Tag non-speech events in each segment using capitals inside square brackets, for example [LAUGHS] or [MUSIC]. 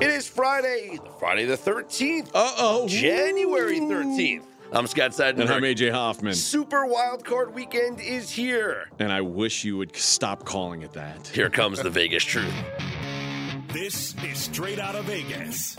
It is Friday, Friday the 13th, Uh oh. January 13th. I'm Scott And I'm AJ Hoffman. Super Wild Card Weekend is here. And I wish you would stop calling it that. Here comes the Vegas truth. This is straight out of Vegas.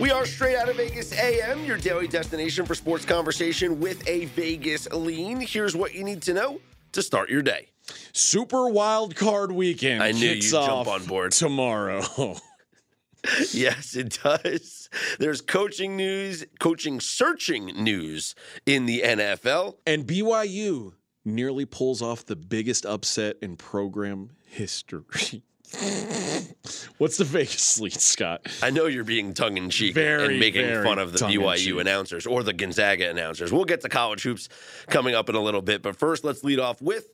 We are straight out of Vegas AM, your daily destination for sports conversation with a Vegas lean. Here's what you need to know to start your day. Super Wild Card Weekend. I knew kicks you'd jump on board. tomorrow. [LAUGHS] Yes, it does. There's coaching news, coaching searching news in the NFL. and BYU nearly pulls off the biggest upset in program history. [LAUGHS] What's the Vegas lead, Scott? I know you're being tongue in cheek and making fun of the. BYU announcers or the Gonzaga announcers. We'll get to college hoops coming up in a little bit, but first, let's lead off with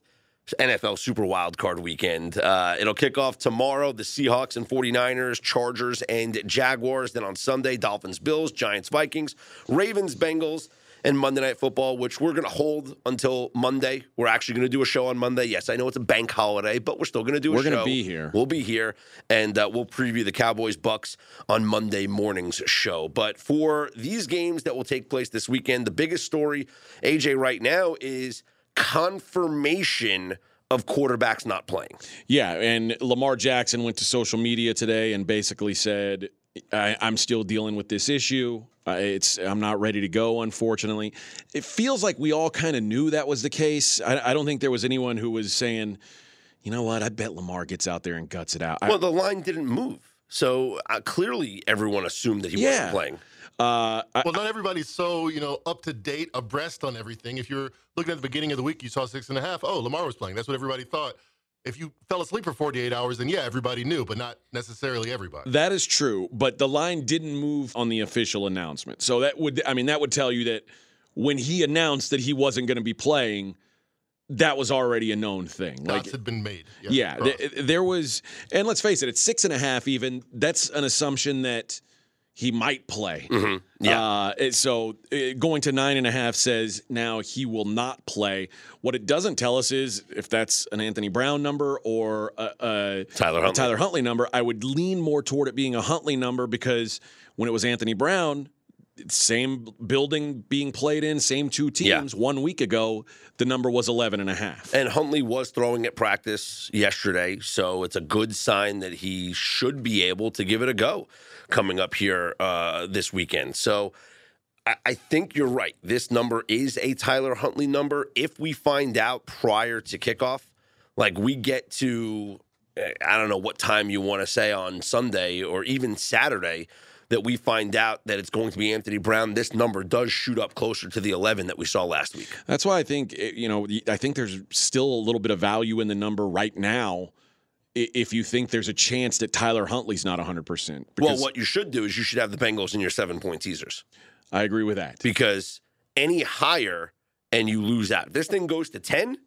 NFL Super Wild Card Weekend. Uh, it'll kick off tomorrow. The Seahawks and 49ers, Chargers and Jaguars. Then on Sunday, Dolphins, Bills, Giants, Vikings, Ravens, Bengals, and Monday Night Football, which we're going to hold until Monday. We're actually going to do a show on Monday. Yes, I know it's a bank holiday, but we're still going to do a We're show. gonna be here. We'll be here, and uh, we'll preview the Cowboys Bucks on Monday morning's show. But for these games that will take place this weekend, the biggest story, AJ, right now is confirmation of quarterbacks not playing. Yeah, and Lamar Jackson went to social media today and basically said, I, "I'm still dealing with this issue. Uh, it's I'm not ready to go. Unfortunately, it feels like we all kind of knew that was the case. I, I don't think there was anyone who was saying, you know what, I bet Lamar gets out there and guts it out. I- Well, the line didn't move. So uh, clearly, everyone assumed that he Yeah. wasn't playing. uh, I, Well, not everybody's so you know up to date, abreast on everything. If you're looking at the beginning of the week, you saw six and a half. Oh, Lamar was playing. That's what everybody thought. If you fell asleep for 48 hours, then yeah, everybody knew, but not necessarily everybody. That is true, but the line didn't move on the official announcement. So that would I mean that would tell you that when he announced that he wasn't going to be playing, that was already a known thing. Dots had been made. yeah, crossed. th- there was, and let's face it, it's six and a half. Even that's an assumption that he might play. Yeah. Uh, so uh, going to nine and a half says now he will not play. What it doesn't tell us is if that's an Anthony Brown number or a, a Tyler a Huntley. Tyler Huntley number. I would lean more toward it being a Huntley number because when it was Anthony Brown, same building being played in, same two Yeah. teams. One week ago, the number was 11 and a half. And Huntley was throwing at practice yesterday, so it's a good sign that he should be able to give it a go coming up here uh, this weekend. So I, I think you're right. This number is a Tyler Huntley number. If we find out prior to kickoff, like we get to, eh, I don't know what time you want to say on Sunday or even Saturday, that we find out that it's going to be Anthony Brown, this number does shoot up closer to the 11 that we saw last week. That's why I think eh, you know I think there's still a little bit of value in the number right now. If you think there's a chance that Tyler Huntley's not 100, percent Well, what you should do is you should have the Bengals in your seven point teasers I agree with that. because any higher and you lose out. If this thing goes to 10,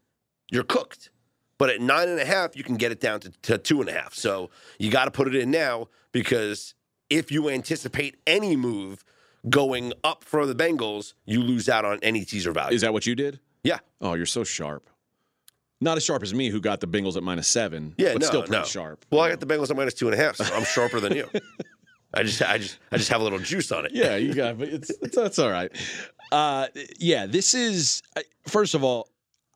you're cooked. But at nine and a half, you can get it down to, to two and a half. So you got to put it in now because if you anticipate any move going up for the Bengals, you lose out on any teaser value. Is that what you did? yeah. Oh, you're so sharp. Not as sharp as me, who got the Bengals at minus seven. Yeah, but no, still pretty no. sharp. Well, I got the Bengals at minus two and a half, so I'm sharper than you. I just, I just, I just have a little juice on it. yeah, you got, but it's, it's that's all right. Uh, yeah, this is first of all,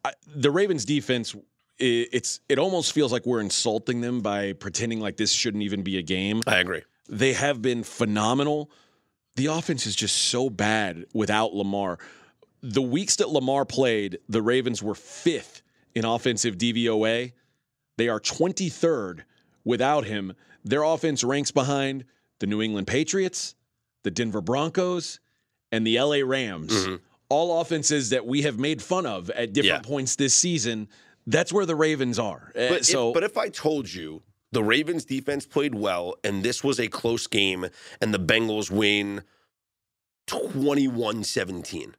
I, the Ravens defense. i it's it almost feels like we're insulting them by pretending like this shouldn't even be a game. I agree. They have been phenomenal. The offense is just so bad without Lamar. The weeks that Lamar played, the Ravens were fifth in offensive DVOA. They are 23rd without him. Their offense ranks behind the New England Patriots, the Denver Broncos, and the LA Rams. All offenses that we have made fun of at different Yeah. points this season. That's where the Ravens are. Uh, But, so if, but if I told you the Ravens defense played well and this was a close game and the Bengals win 21 17,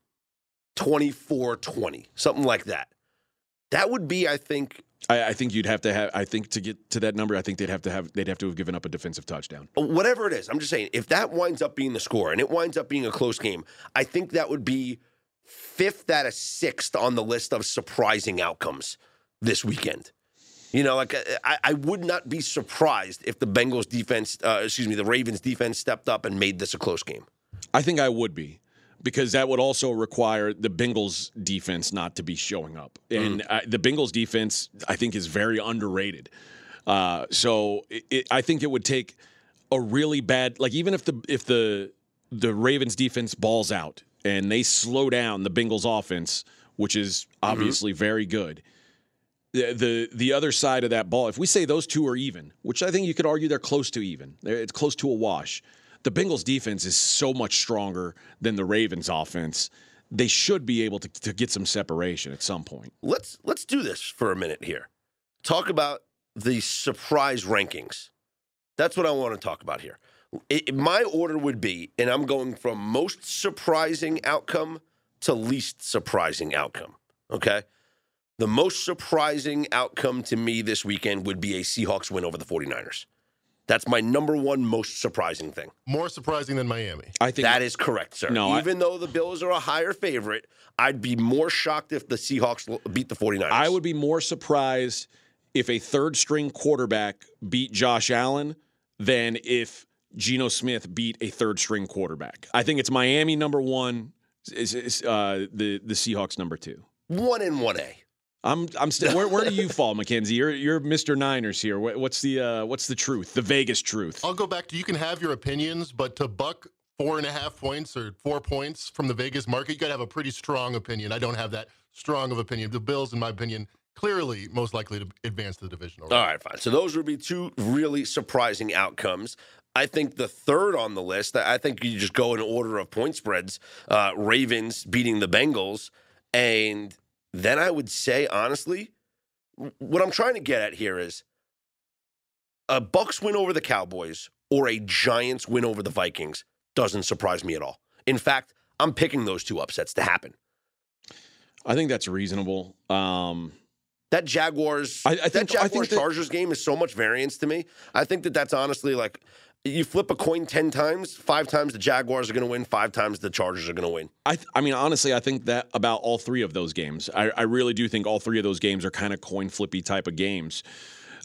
24 20, something like that, That would be, I think, I, I think you'd have to have. I think to get to that number, I think they'd have to have. They'd have to have given up a defensive touchdown. whatever it is. I'm just saying, if that winds up being the score and it winds up being a close game, I think that would be fifth out of sixth on the list of surprising outcomes this weekend. You know, like I, I would not be surprised if the Bengals defense, uh, excuse me, the Ravens defense stepped up and made this a close game. I think I would be because that would also require the Bengals defense not to be showing up. And uh, the Bengals defense, I think, is very underrated. Uh, so it, it, I think it would take a really bad, like even if the if the the Ravens defense balls out and they slow down the Bengals offense, which is obviously very good. The, the the other side of that ball, if we say those two are even, which I think you could argue they're close to even, it's close to a wash. The Bengals defense is so much stronger than the Ravens offense. They should be able to, to get some separation at some point. Let's let's do this for a minute here. Talk about the surprise rankings. That's what I want to talk about here. It, my order would be, and I'm going from most surprising outcome to least surprising outcome. Okay. The most surprising outcome to me this weekend would be a Seahawks win over the 49ers. That's my number one most surprising thing. More surprising than Miami. I think That is correct, sir. No, I- Even though the Bills are a higher favorite, I'd be more shocked if the Seahawks beat the 49ers. I would be more surprised if a third string quarterback beat Josh Allen than if Geno Smith beat a third string quarterback. I think it's Miami number one, is, is, uh, the the Seahawks number two. one in one A. I'm I'm still. Where, where do you [LAUGHS] fall, Mackenzie? You're you're Mr. Niners here. What's the uh, what's the truth? The Vegas truth. I'll go back to you can have your opinions, but to buck four and a half points or four points from the Vegas market, you got to have a pretty strong opinion. I don't have that strong of opinion. The Bills, in my opinion, clearly most likely to advance to the divisional. round. All right, fine. So those would be two really surprising outcomes. I think the third on the list, I think you just go in order of point spreads. Uh, Ravens beating the Bengals. And then I would say, honestly, what I'm trying to get at here is a Bucks win over the Cowboys or a Giants win over the Vikings doesn't surprise me at all. In fact, I'm picking those two upsets to happen. I think that's reasonable. Um, That Jaguars, I- I that think- I Jaguars that- Chargers game is so much variance to me. I think that that's honestly like you flip a coin ten times, five times the Jaguars are going to win, five times the Chargers are going to win. I, th- I mean, honestly, I think that about all three of those games. I, I really do think all three of those games are kind of coin flippy type of games.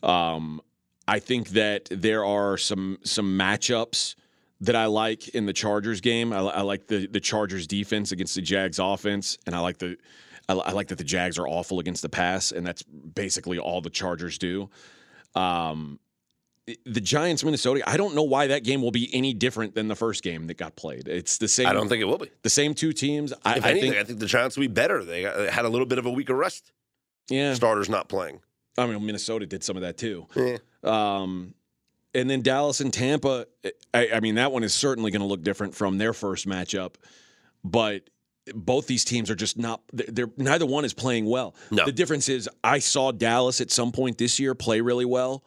Um, I think that there are some some matchups that I like in the Chargers game. I, I like the the Chargers defense against the Jags offense, and I like the I, I like that the Jags are awful against the pass, and that's basically all the Chargers do. Um, the Giants Minnesota. I don't know why that game will be any different than the first game that got played. It's the same. I don't think it will be. the same two teams. I, If I anything, think I think the Giants will be better. They had a little bit of a weaker rest. yeah. Starters not playing. I mean, Minnesota did some of that too. Eh. Um, and then Dallas and Tampa. I, I mean, that one is certainly going to look different from their first matchup, but both these teams are just not. They're, they're neither one is playing well. No. The difference is, I saw Dallas at some point this year play really well.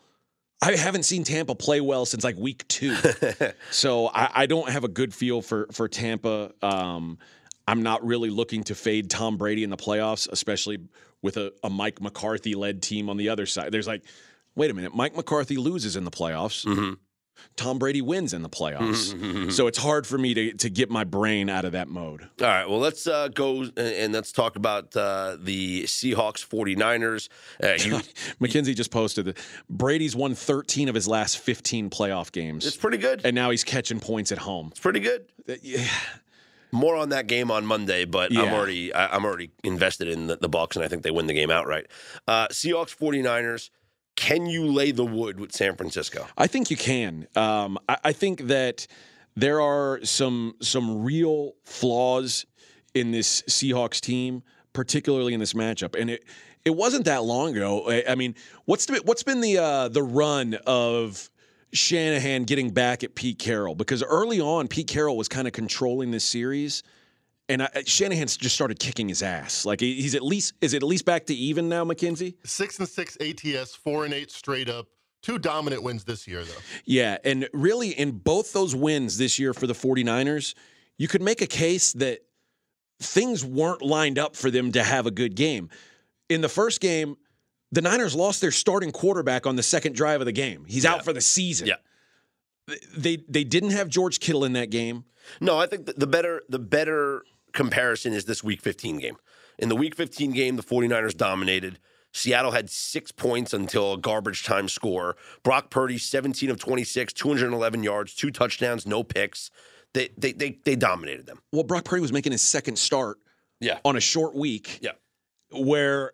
I haven't seen Tampa play well since like week two, [LAUGHS] so I, I don't have a good feel for for Tampa. Um, I'm not really looking to fade Tom Brady in the playoffs, especially with a, a Mike McCarthy led team on the other side. There's like, wait a minute, Mike McCarthy loses in the playoffs. Mhm. Tom Brady wins in the playoffs. [LAUGHS] so it's hard for me to, to get my brain out of that mode. All right, well, let's uh, go and, let's talk about uh, the Seahawks 49ers. Uh, [LAUGHS] you, Mackenzie just posted that Brady's won 13 of his last 15 playoff games. it's pretty good. and now he's catching points at home. It's pretty good. Yeah. More on that game on Monday, but I'm already I, I'm already invested in the, the Bucks, and I think they win the game outright. Uh, Seahawks 49ers. Can you lay the wood with San Francisco? I think you can. Um, I, I think that there are some some real flaws in this Seahawks team, particularly in this matchup. And it it wasn't that long ago. I, I mean, what's the, what's been the uh, the run of Shanahan getting back at Pete Carroll? Because early on, Pete Carroll was kind of controlling this series. And I, uh, Shanahan's just started kicking his ass. Like he's at least is it at least back to even now, Mackenzie? Six and six ATS, four and eight straight up. Two dominant wins this year, though. Yeah, and really in both those wins this year for the 49ers, you could make a case that things weren't lined up for them to have a good game. In the first game, the Niners lost their starting quarterback on the second drive of the game. He's Yeah. out for the season. Yeah. They they didn't have George Kittle in that game. No, I think the- the better the better comparison is this week 15 game. In the week 15 game, the 49ers dominated. Seattle had six points until a garbage time score. Brock Purdy, 17 of 26, 211 yards, two touchdowns, no picks. They they they, they dominated them. Well, Brock Purdy was making his second start Yeah. on a short week. Yeah. where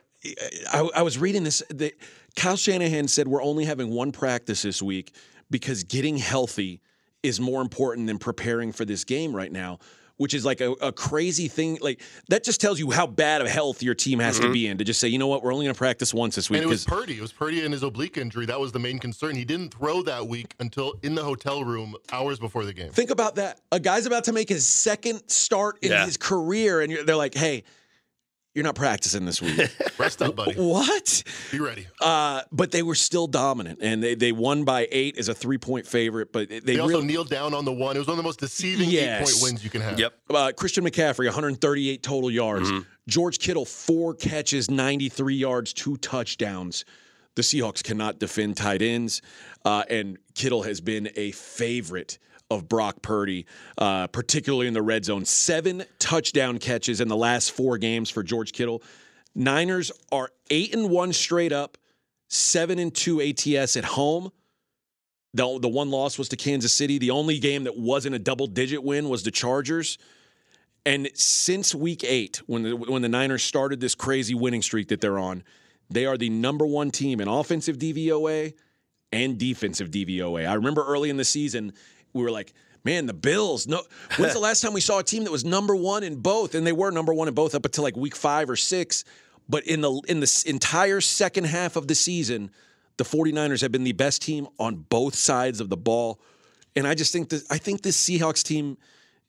I, I was reading this. The, Kyle Shanahan said we're only having one practice this week because getting healthy is more important than preparing for this game right now. Which is like a, a crazy thing. Like that just tells you how bad of health your team has to mm-hmm. be in to just say, you know what, we're only going to practice once this week. And it was Purdy. It was Purdy and his oblique injury. That was the main concern. He didn't throw that week until in the hotel room hours before the game. think about that. A guy's about to make his second start in Yeah. his career, and you're, they're like, hey, you're not practicing this week. [LAUGHS] Rest up, buddy. what? Be ready. Uh, but they were still dominant, and they, they won by eight as a three point favorite. But they, They also really kneeled down on the one. It was one of the most deceiving Yes. eight point wins you can have. Yep. uh, Christian McCaffrey 138 total yards, George Kittle four catches, 93 yards, two touchdowns. The Seahawks cannot defend tight ends, uh, and Kittle has been a favorite of Brock Purdy, uh, particularly in the red zone. Seven touchdown catches in the last four games for George Kittle. Niners are eight and one straight up, seven and two ATS at home. The, the one loss was to Kansas City. The only game that wasn't a double digit win was the Chargers. And since week eight, when the, when the Niners started this crazy winning streak that they're on, they are the number one team in offensive DVOA and defensive DVOA. I remember early in the season, we were like, man, the Bills. No, when's the [LAUGHS] last time we saw a team that was number one in both? And they were number one in both up until like week five or six. But in the in the entire second half of the season, the 49ers have been the best team on both sides of the ball. And I just think that I think this Seahawks team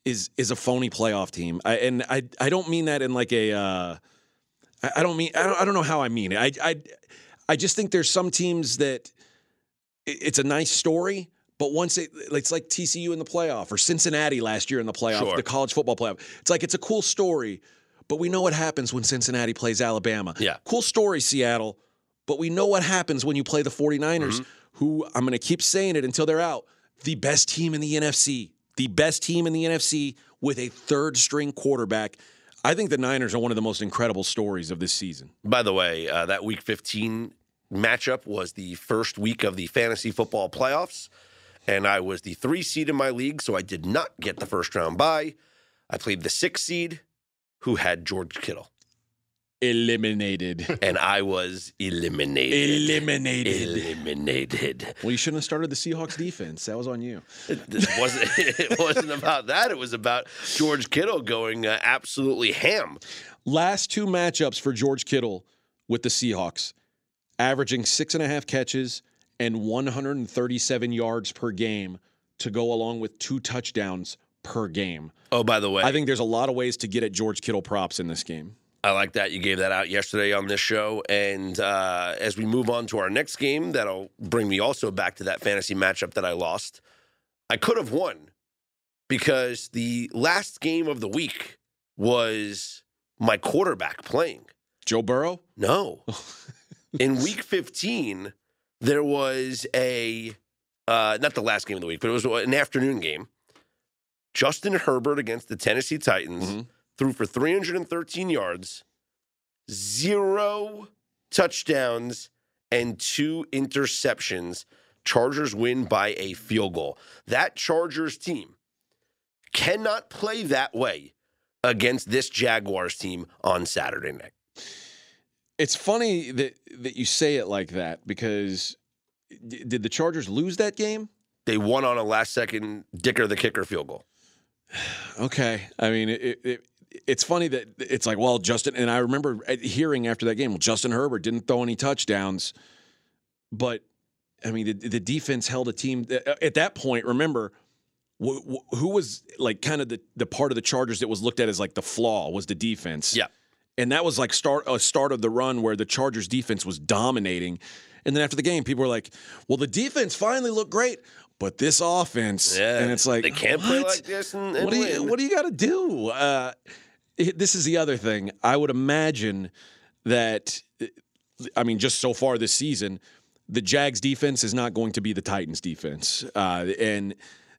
is is a phony playoff team. I, and I I don't mean that in like a uh, I, I don't mean I don't I don't know how I mean it. I I I just think there's some teams that it's a nice story, but once it it's like TCU in the playoff or Cincinnati last year in the playoff, Sure. the college football playoff. It's like it's a cool story, but we know what happens when Cincinnati plays Alabama. Yeah. Cool story, Seattle, but we know what happens when you play the 49ers, Mm-hmm. who I'm going to keep saying it until they're out. The best team in the NFC, the best team in the NFC with a third string quarterback. I think the Niners are one of the most incredible stories of this season. By the way, uh, that week 15 matchup was the first week of the fantasy football playoffs, and I was the three seed in my league, so I did not get the first round bye. I played the six seed, who had George Kittle, Eliminated. [LAUGHS] and I was eliminated. Eliminated. Eliminated. Well, you shouldn't have started the Seahawks defense. That was on you. This wasn't. [LAUGHS] It wasn't about that. It was about George Kittle going uh, absolutely ham. Last two matchups for George Kittle with the Seahawks, averaging six and a half catches and 137 yards per game to go along with two touchdowns per game. Oh, by the way, I think there's a lot of ways to get at George Kittle props in this game. I like that. You gave that out yesterday on this show. And uh, as we move on to our next game, that'll bring me also back to that fantasy matchup that I lost. I could have won because the last game of the week was my quarterback playing. Joe Burrow? No. [LAUGHS] In week 15, there was a, uh, not the last game of the week, but it was an afternoon game. Justin Herbert against the Tennessee Titans Mhm. threw for 313 yards, zero touchdowns, and two interceptions. Chargers win by a field goal. That Chargers team cannot play that way against this Jaguars team on Saturday night. It's funny that that you say it like that because d- did the Chargers lose that game? They won on a last second Dicker the kicker field goal. [SIGHS] Okay. I mean, it, it, it's funny that it's like, well, Justin, and I remember uh, hearing after that game, well, Justin Herbert didn't throw any touchdowns, but I mean, the, the defense held a team uh, uh, at that point. Remember, wh- wh- who was like kind of the, the part of the Chargers that was looked at as like the flaw was the defense. Yeah. And that was like start a start of the run where the Chargers defense was dominating. And then after the game, people were like, well, the defense finally looked great, but this offense, Yeah, and it's like they can't play what? like this. And, and what do you what do you got to do? Uh, it- this is the other thing. I would imagine that I mean, just so far this season, the Jags defense is not going to be the Titans defense, uh, and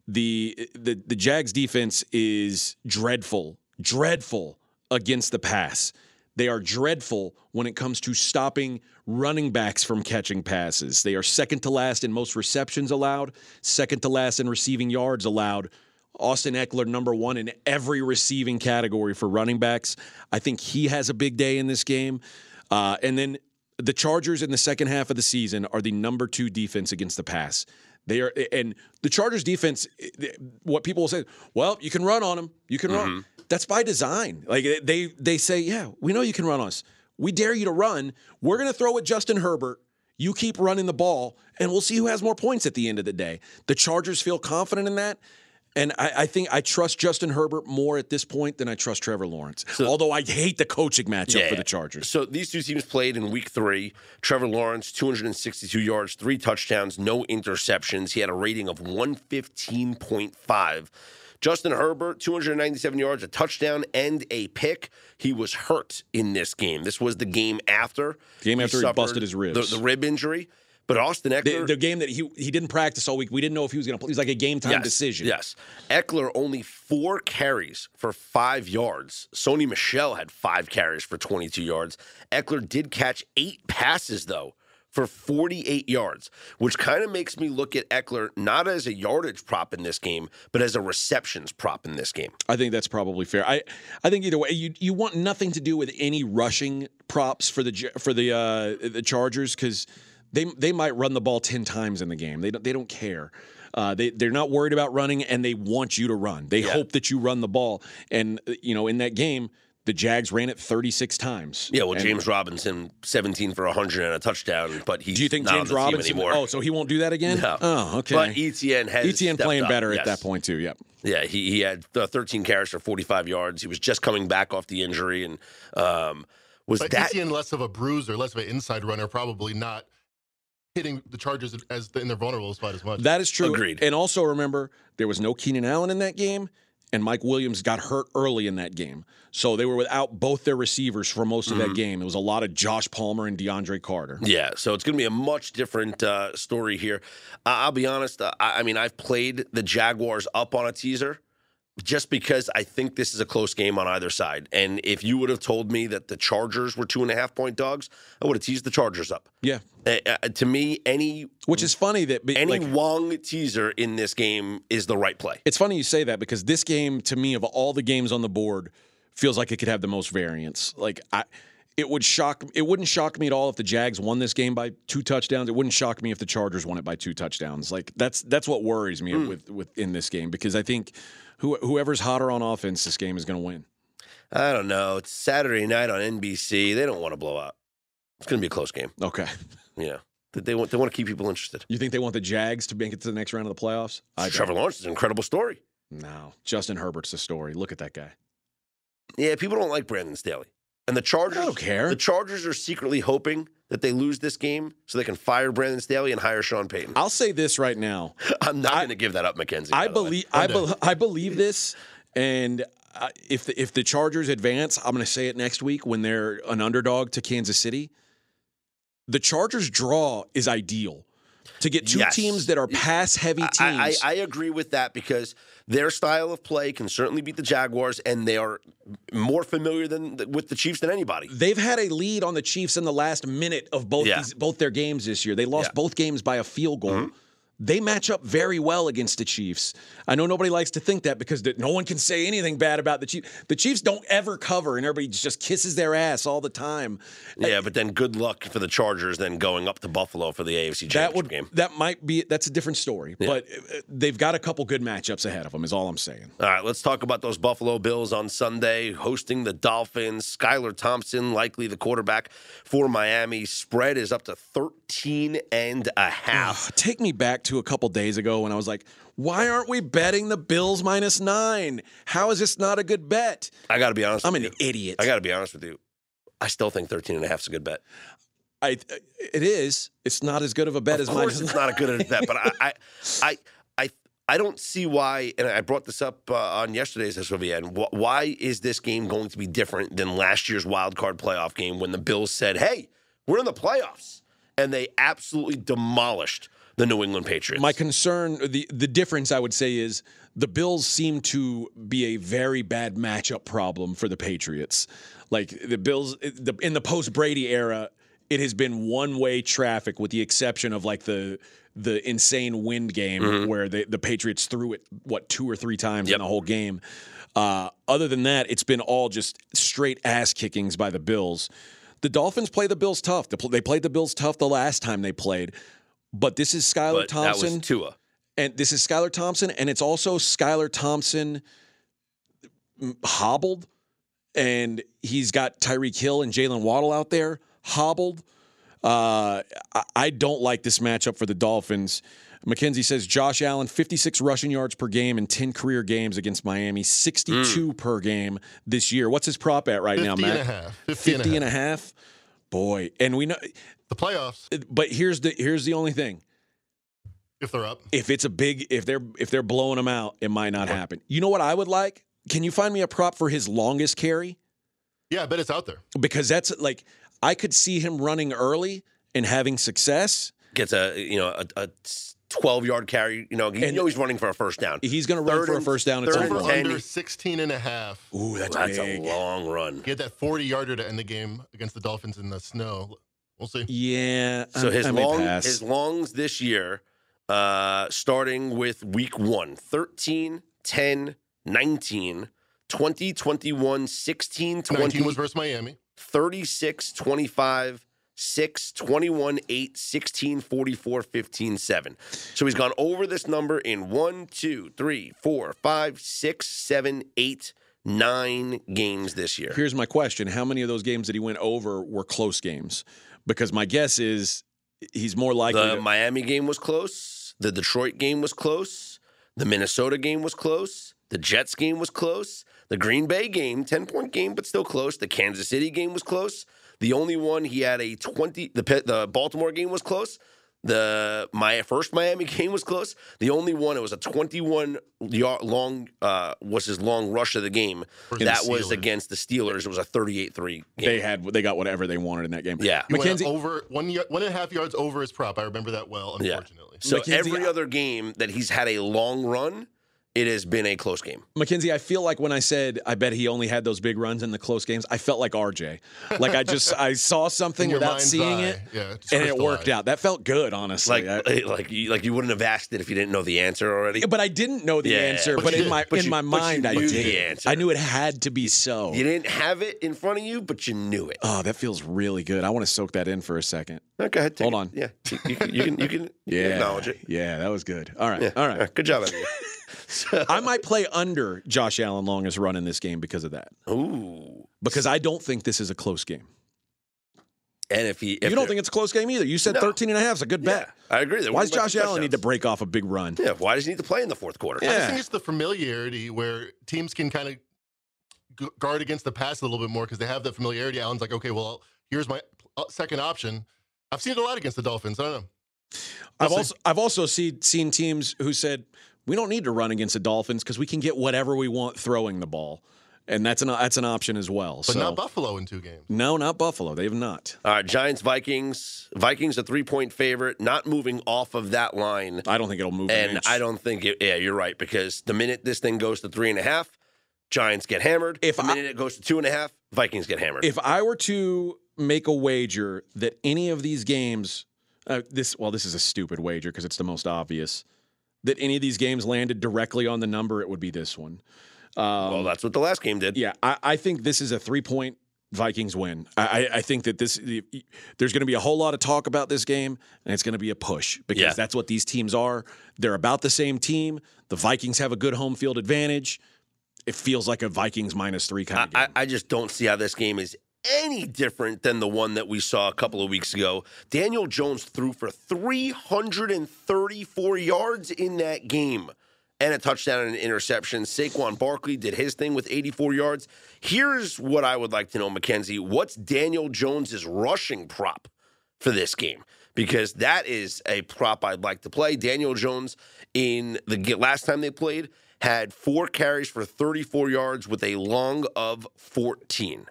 the the the Jags defense is dreadful, dreadful against the pass. They are dreadful when it comes to stopping running backs from catching passes. They are second to last in most receptions allowed, second to last in receiving yards allowed. Austin Ekeler, number one in every receiving category for running backs. I think he has a big day in this game. Uh, and then the Chargers in the second half of the season are the number two defense against the pass. They are, and the Chargers defense. Eh, what people will say, well, you can run on them. You can run. Mm-hmm. That's by design. Like eh, they they say, yeah, we know you can run on us. We dare you to run. We're going to throw at Justin Herbert. You keep running the ball, and we'll see who has more points at the end of the day. The Chargers feel confident in that. And I, I think I trust Justin Herbert more at this point than I trust Trevor Lawrence. Although I hate the coaching matchup for the Chargers. So these two teams played in week three. Trevor Lawrence, 262 yards, three touchdowns, no interceptions. He had a rating of 115.5. Justin Herbert, 297 yards, a touchdown, and a pick. He was hurt in this game. This was the game after. Game after he suffered busted his ribs. The, the rib injury. But Austin the, Ekeler. the game that he he didn't practice all week, we didn't know if he was going to play. It was like a game time yes, decision. Yes. Ekeler only four carries for five yards. Sony Michel had five carries for 22 yards. Ekeler did catch eight passes, though, for 48 yards, which kind of makes me look at Ekeler not as a yardage prop in this game, but as a receptions prop in this game. I think that's probably fair. I I think either way, you you want nothing to do with any rushing props for the for the uh, the Chargers because they they might run the ball ten times in the game. They don't they don't care. Uh, they they're not worried about running, and they want you to run. They Yeah. hope that you run the ball. And uh, you know, in that game, the Jags ran it thirty six times. Yeah, well, And James Robinson, 17 for 100 and a touchdown, but he's Do you think not James on the team Robinson? anymore. Oh, so he won't do that again? No. Oh, okay. But Etienne has Etienne playing up, better yes. at that point too. Yep. Yeah, he, he had uh, 13 carries for 45 yards. He was just coming back off the injury and um, was But that Etienne less of a bruiser, less of an inside runner, probably not hitting the Chargers as the, in their vulnerable spot as much. That is true. Agreed. And also remember, there was no Keenan Allen in that game, and Mike Williams got hurt early in that game. So they were without both their receivers for most of Mm-hmm. that game. It was a lot of Josh Palmer and DeAndre Carter. Yeah, so it's going to be a much different uh, story here. Uh, I'll be honest. Uh, I, I mean, I've played the Jaguars up on a teaser just because I think this is a close game on either side. And if you would have told me that the Chargers were two and a half point dogs, I would have teased the Chargers up. Yeah. Uh, uh, to me, any Which is funny that be- any like, Wong teaser in this game is the right play. it's funny you say that because this game to me of all the games on the board feels like it could have the most variance. Like I it would shock it wouldn't shock me at all if the Jags won this game by two touchdowns. It wouldn't shock me if the Chargers won it by two touchdowns. Like that's that's what worries me with with in this game because I think who, whoever's hotter on offense this game is going to win. I don't know. It's Saturday night on NBC. They don't want to blow up. It's going to be a close game. Okay. Yeah. They- want, they want to keep people interested. You think they want the Jags to make it to the next round of the playoffs? I Trevor don't. Lawrence is an incredible story. No. Justin Herbert's the story. Look at that guy. Yeah, people don't like Brandon Staley. And the Chargers I don't care. The Chargers are secretly hoping that they lose this game so they can fire Brandon Staley and hire Sean Payton. I'll say this right now. [LAUGHS] I'm not going to give that up, Mackenzie. by I believe I, I'm be, I believe this, and uh, if the, if the Chargers advance, I'm going to say it next week when they're an underdog to Kansas City. The Chargers draw is ideal to get two Yes. teams that are pass heavy teams. I, I, I agree with that because their style of play can certainly beat the Jaguars, and they are more familiar than with the Chiefs than anybody. They've had a lead on the Chiefs in the last minute of both Yeah. these, both their games this year. They lost Yeah. Mm-hmm. both games by a field goal. They match up very well against the Chiefs. I know nobody likes to think that because no one can say anything bad about the Chiefs. The Chiefs don't ever cover, and everybody just kisses their ass all the time. Yeah, but then good luck for the Chargers then going up to Buffalo for the AFC Championship That would game. that might be that's a different story, but uh, they've got a couple good matchups ahead of them. Is all I'm saying. All right, let's talk about those Buffalo Bills on Sunday hosting the Dolphins. Skylar Thompson, likely the quarterback for Miami. Spread is up to 13 and a half. Take me back to a couple days ago when I was like, "Why aren't we betting the Bills minus nine? How is this not a good bet?" I got to be honest I'm an you. idiot. I got to be honest with you. I still think 13 and a half is a good bet. I it is. It's not as good of a bet as Of course, minus it's nine. not a good bet, but I, I, [LAUGHS] I, I, I don't see why, and I brought this up uh, on yesterday's SOVN. wh- Why is this game going to be different than last year's wild card playoff game when the Bills said, "Hey, we're in the playoffs," and they absolutely demolished the New England Patriots? My concern, the the difference I would say is the Bills seem to be a very bad matchup problem for the Patriots. Like the Bills the, in the post Brady era, it has been one way traffic with the exception of like the the insane wind game where they, the Patriots threw it what two or three times Yep. in the whole game. Uh, other than that, it's been all just straight ass kickings by the Bills. The Dolphins play the Bills tough. They played the Bills tough the last time they played. But this is Skylar but that Thompson was Tua. and this is Skylar Thompson, and it's also Skylar Thompson mm, hobbled, and he's got Tyreek Hill and Jaylen Waddle out there hobbled. Uh, I, don't like this matchup for the Dolphins. Mackenzie says Josh Allen, 56 rushing yards per game in 10 career games against Miami, 62 per game this year. What's his prop at right 50 now, and Matt? a half. 50, 50 and a half. and a half. Boy, and we know, The playoffs, but here's the here's the only thing if they're up. if it's a big if they're if they're blowing them out, it might not happen. You know what I would like? Can you find me a prop for his longest carry? Yeah, I bet it's out there. Because that's like I could see him running early and having success. Gets a you know a, a 12 yard carry. You know, you And- know he's running for a first down. He's going to run Third for a first down at third and Over under 16 and a half. Ooh, that's, That's big. a long run. He had that 40 yarder to end the game against the Dolphins in the snow. We'll see. Yeah. So I- his I long his longs this year, uh, starting with week one, 13, 10, 19, 20, 21, 16, 20, 19 was versus Miami. 36, 25, 6, 21, 8, 16, 44, 15, 7. So he's gone over this number in 1, 2, 3, 4, 5, 6, 7, 8, 9 games this year. Here's my question: How many of those games that he went over were close games? Because my guess is he's more likely. The to, Miami game was close. The Detroit game was close. The Minnesota game was close. The Jets game was close. The Green Bay game, 10 point game, but still close. The Kansas City game was close. The only one he had a 20, the, the Baltimore game was close. The my first Miami game was close. The only one it was a 21 yard long uh, was his long rush of the game. Versus that the was against the Steelers. It was a 38-3 game. they had they got whatever they wanted in that game. Yeah. He went Mackenzie. over one, y- one and a half yards over his prop. I remember that well, Yeah. unfortunately. So Mackenzie, every other game that he's had a long run, it has been a close game. Mackenzie, I feel like when I said I bet he only had those big runs in the close games, I felt like RJ. Like I just I saw [LAUGHS] something without seeing eye. it, Yeah, and it worked out. That felt good, honestly. Like, I- [LAUGHS] like you, like you wouldn't have asked it if you didn't know the answer already. but I didn't know the Yeah, answer. but But, in did. my But in you- my mind, I knew did. the answer. I knew it had to be so. You didn't have it in front of you, but you knew it. Oh, that feels really good. I want to soak that in for a second. No, go ahead. take Hold it. on. Yeah, you, you can you can, you can [LAUGHS] Yeah, acknowledge it. Yeah, that was good. All right, Yeah. all right. Good job. [LAUGHS] so, I might play under Josh Allen longest run in this game because of that. ooh. Because I don't think this is a close game. And if he, if you don't think it's a close game either. You said No. 13 and a half is a good Yeah, bet. I agree. They're Why winning does Josh two Allen need to break off a big run? Yeah, why does he need to play in the fourth quarter? I Yeah. just think it's the familiarity where teams can kind of guard against the pass a little bit more because they have that familiarity. Allen's like, okay, well, here's my uh, second option. I've seen it a lot against the Dolphins. I don't know. I've also I've also seen seen teams who said we don't need to run against the Dolphins because we can get whatever we want throwing the ball, and that's an that's an option as well. But so not Buffalo in two games. no, not Buffalo. They have not. All right, Giants, Vikings. Vikings a three point favorite, not moving off of that line. I don't think it'll move. an And inch. I don't think it, yeah, you're right, because the minute this thing goes to three and a half, Giants get hammered. If the I- minute it goes to two and a half, Vikings get hammered. If I were to make a wager that any of these games, uh, this well, this is a stupid wager because it's the most obvious. That any of these games landed directly on the number, it would be this one. Um, well, that's what the last game did. Yeah, I, I think this is a three point Vikings win. I, I- think that this the, there's going to be a whole lot of talk about this game, and it's going to be a push because Yeah. that's what these teams are. They're about the same team. The Vikings have a good home field advantage. It feels like a Vikings minus three kind of game. I, I just don't see how this game is any different than the one that we saw a couple of weeks ago. Daniel Jones threw for 334 yards in that game and a touchdown and an interception. Saquon Barkley did his thing with 84 yards. Here's what I would like to know, Mackenzie. What's Daniel Jones's rushing prop for this game because that is a prop I'd like to play. Daniel Jones in the last time they played had four carries for 34 yards with a long of 14.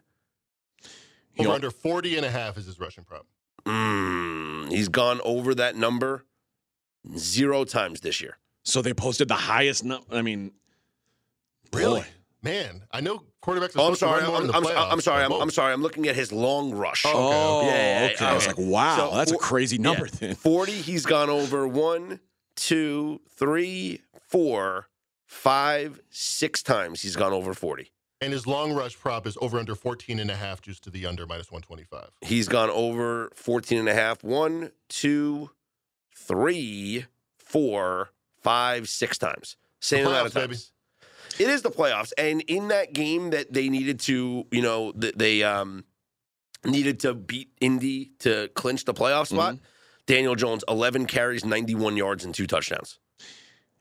He Over under 40 and a half is his rushing prop. Mm, he's gone over that number zero times this year. So they posted the highest. number. I mean, Really? boy. Man, I know quarterbacks are Oh, I'm sorry. to I'm, run more I'm, the playoffs. I'm sorry. I'm, I'm sorry. I'm looking at his long rush. Oh, Oh, Yeah, yeah, okay. yeah, I was like, wow, So, that's a crazy number. Yeah. Then 40, he's gone over one, two, three, four, five, six times. He's gone over 40. And his long rush prop is over under 14 and a half, just to the under minus 125. He's gone over 14 and a half. One, two, three, four, five, six times. Same The amount of playoffs, baby. times. It is the playoffs. And in that game that they needed to, you know, th- they um, needed to beat Indy to clinch the playoff spot, Mm-hmm. Daniel Jones, 11 carries, 91 yards, and two touchdowns.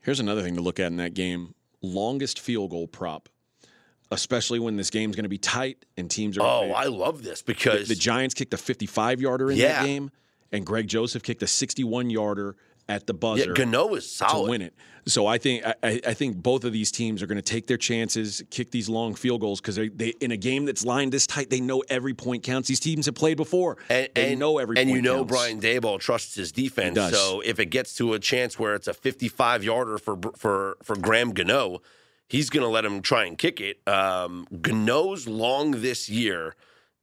here's another thing to look at in that game: longest field goal prop, especially when this game's going to be tight and teams are. Oh, I love this because the Giants kicked a 55 yarder in Yeah. that game, and Greg Joseph kicked a 61 yarder at the buzzer. yeah. Gano is to win it. So I think I, I I think both of these teams are going to take their chances, kick these long field goals because they, they in a game that's lined this tight, they know every point counts. These teams have played before. And, they and- know every and you know counts. Brian Daboll trusts his defense. So if it gets to a chance where it's a 55 yarder for for for Graham Gano, he's going to let him try and kick it. Um, Gano's long this year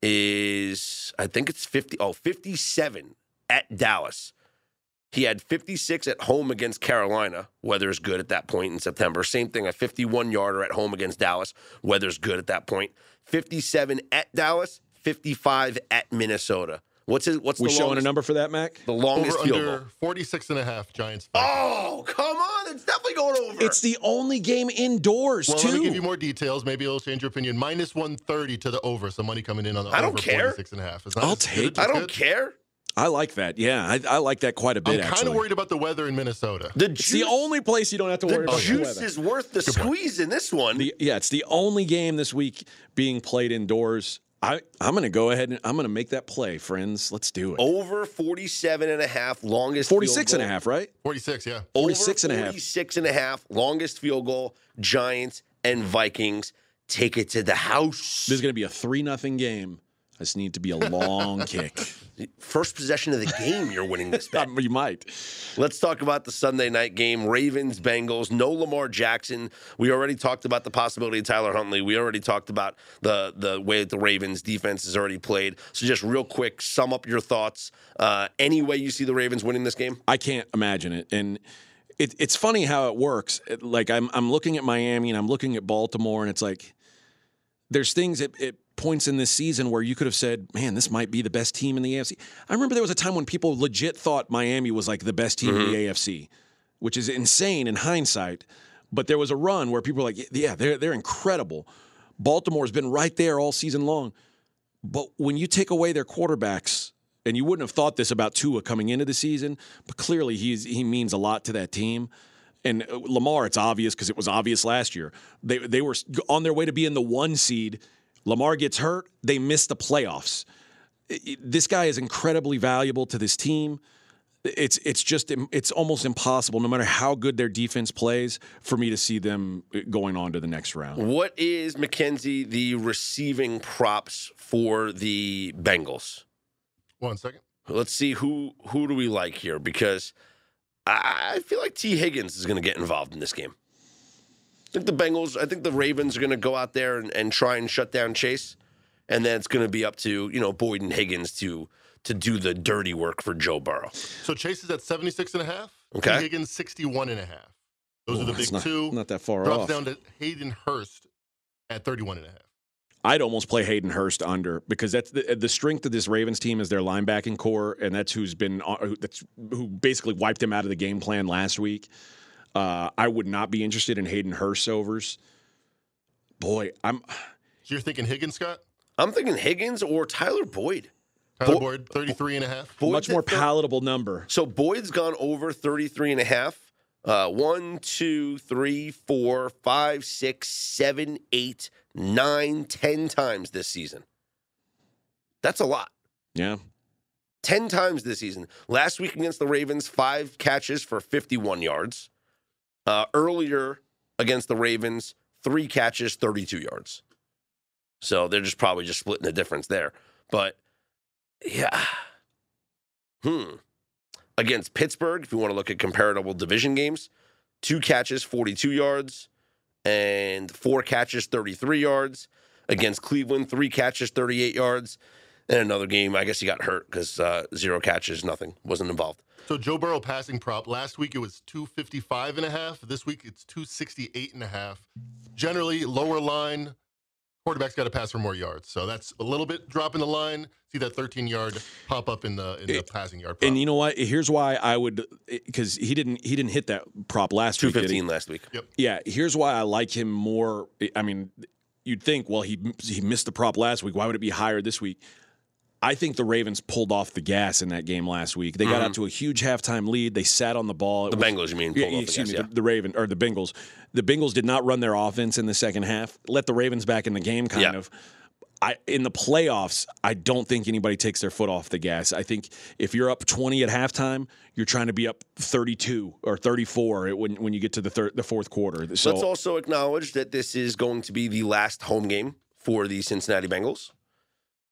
is I think it's 50 oh 57 at Dallas. He had 56 at home against Carolina. Weather's good at that point in September. Same thing, a 51 yarder at home against Dallas. Weather's good at that point. 57 at Dallas, 55 at Minnesota. What's his, what's We the showing a number for that, Mac? the longest Over field under goal? 46 and a half Giants. Oh, come on. It's definitely going over. It's the only game indoors Well, too. let me give you more details. Maybe it'll change your opinion. Minus 130 to the over. So money coming in on the I don't over care. 46 and a half. It's not I'll as good, take it's I don't good. care. I like that. Yeah, I, I like that quite a bit. I'm kind of worried about the weather in Minnesota. The it's juice, the only place you don't have to worry the about the juice weather. is worth the Good point. squeeze in this one. The, yeah, it's the only game this week being played indoors. I, I'm going to go ahead and I'm going to make that play, friends. Let's do it. over 47 and a half, longest field 46 and a half, right? 46, yeah. 46 and a half. 46 and a half, longest field goal, Giants and Vikings take it to the house. This is going to be a 3 nothing game. I just need to be a long [LAUGHS] kick. First possession of the game, you're winning this [LAUGHS] bet. you might. Let's talk about the Sunday night game Ravens, Bengals, no Lamar Jackson. We already talked about the possibility of Tyler Huntley. We already talked about the, the way that the Ravens defense has already played. So, just real quick, sum up your thoughts. Uh, any way you see the Ravens winning this game? I can't imagine it. And it, it's funny how it works. It- like I'm, I'm looking at Miami and I'm looking at Baltimore, and it's like there's things at, at points in this season where you could have said, "Man, this might be the best team in the AFC." I remember there was a time when people legit thought Miami was like the best team in the AFC, which is insane in hindsight. But there was a run where people were like, "Yeah, they're they're incredible." Baltimore's been right there all season long. But when you take away their quarterbacks, and you wouldn't have thought this about Tua coming into the season, but clearly he's he means a lot to that team. And uh, Lamar, it's obvious because it was obvious last year. They they were on their way to being the one seed. Lamar gets hurt, they miss the playoffs. I- I- This guy is incredibly valuable to this team. It's it's just it's almost impossible, no matter how good their defense plays, for me to see them uh, going on to the next round. What is Mackenzie the receiving props for the Bengals? One second. Let's see who who do we like here because I, I feel like Tee Higgins is going to get involved in this game. I think the Bengals, I think the Ravens are going to go out there and, and try and shut down Chase, and then it's going to be up to you know Boyd and Higgins to to do the dirty work for Joe Burrow. So Chase is at 76 and a half. Okay. Higgins 61 and a half. Those are the big not, two. Not that far Drops off. down to Hayden Hurst at 31 and a half. I'd almost play Hayden Hurst under because that's the, the strength of this Ravens team is their linebacking corps, and that's who's been uh, who- that's who basically wiped him out of the game plan last week. Uh, I would not be interested in Hayden Hurst overs. Boy, I'm So you're thinking Higgins, Scott? I'm thinking Higgins or Tyler Boyd. Tyler Bo- Boyd, 33 and a half. Boyd's much more at thir- palatable number. So Boyd's gone over 33 and a half. Uh, one, two, three, four, five, six, seven, eight, nine, ten times this season. That's a lot. Yeah, 10 times this season. Last week against the Ravens, five catches for 51 yards. Uh, earlier against the Ravens, three catches, 32 yards. So they're just probably just splitting the difference there. But yeah. Hmm. Against Pittsburgh, if you want to look at comparable division games, two catches, 42 yards, and four catches, 33 yards. Against Cleveland, three catches, 38 yards. And another game, I guess he got hurt because uh, zero catches, nothing, wasn't involved. So Joe Burrow passing prop last week it was 255 and a half. This week it's 268 and a half. Generally lower line quarterback's got to pass for more yards. So that's a little bit drop in the line. See that 13 yard pop up in the in the It- passing yard. Prop. And you know what? Here's why I would eh, because he didn't he didn't hit that prop last week. 215 last week. Yep. Yeah, here's why I like him more. I mean, you'd think, well, he he missed the prop last week. Why would it be higher this week? I think the Ravens pulled off the gas in that game last week. They got out to a huge halftime lead. They sat on the ball. It Mm-hmm. The was- Bengals, you mean? Yeah, pulled off the excuse gas, me, the, the Raven or the Bengals. The Bengals did not run their offense in the second half. Let the Ravens back in the game, kind Yeah. of. I in the playoffs, I don't think anybody takes their foot off the gas. I think if you're up 20 at halftime, you're trying to be up 32 or 34 when when you get to the third, the fourth quarter. So Let's also acknowledge that this is going to be the last home game for the Cincinnati Bengals.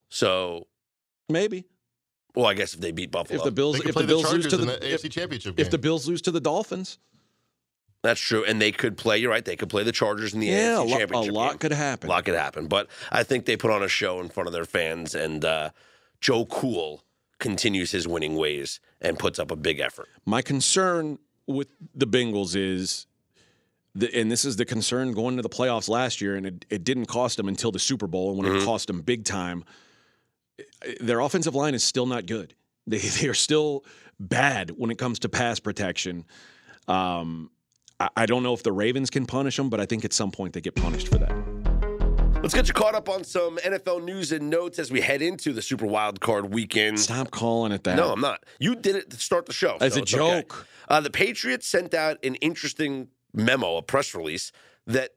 So, maybe well, I guess if they beat Buffalo, if the Bills if play the the, Bills lose to in the, the if, AFC Championship if the Bills lose to the Dolphins, that's true, and they could play. You're right; they could play the Chargers in the yeah, a AFC lot, a lot game. could happen. A lot could happen, but I think they put on a show in front of their fans, and uh, Joe Cool continues his winning ways and puts up a big effort. My concern with the Bengals is, the, and this is the concern going to the playoffs last year, and it, it didn't cost them until the Super Bowl, and when Mm-hmm. it cost them big time, their offensive line is still not good. [LAUGHS] They they are still bad when it comes to pass protection. Um, I, I don't know if the Ravens can punish them, but I think at some point they get punished for that. Let's get you caught up on some NFL news and notes as we head into the Super Wild Card weekend. Stop calling it that. No, I'm not. You did it to start the show. As so a it's okay. joke. Uh, the Patriots sent out an interesting memo, a press release, that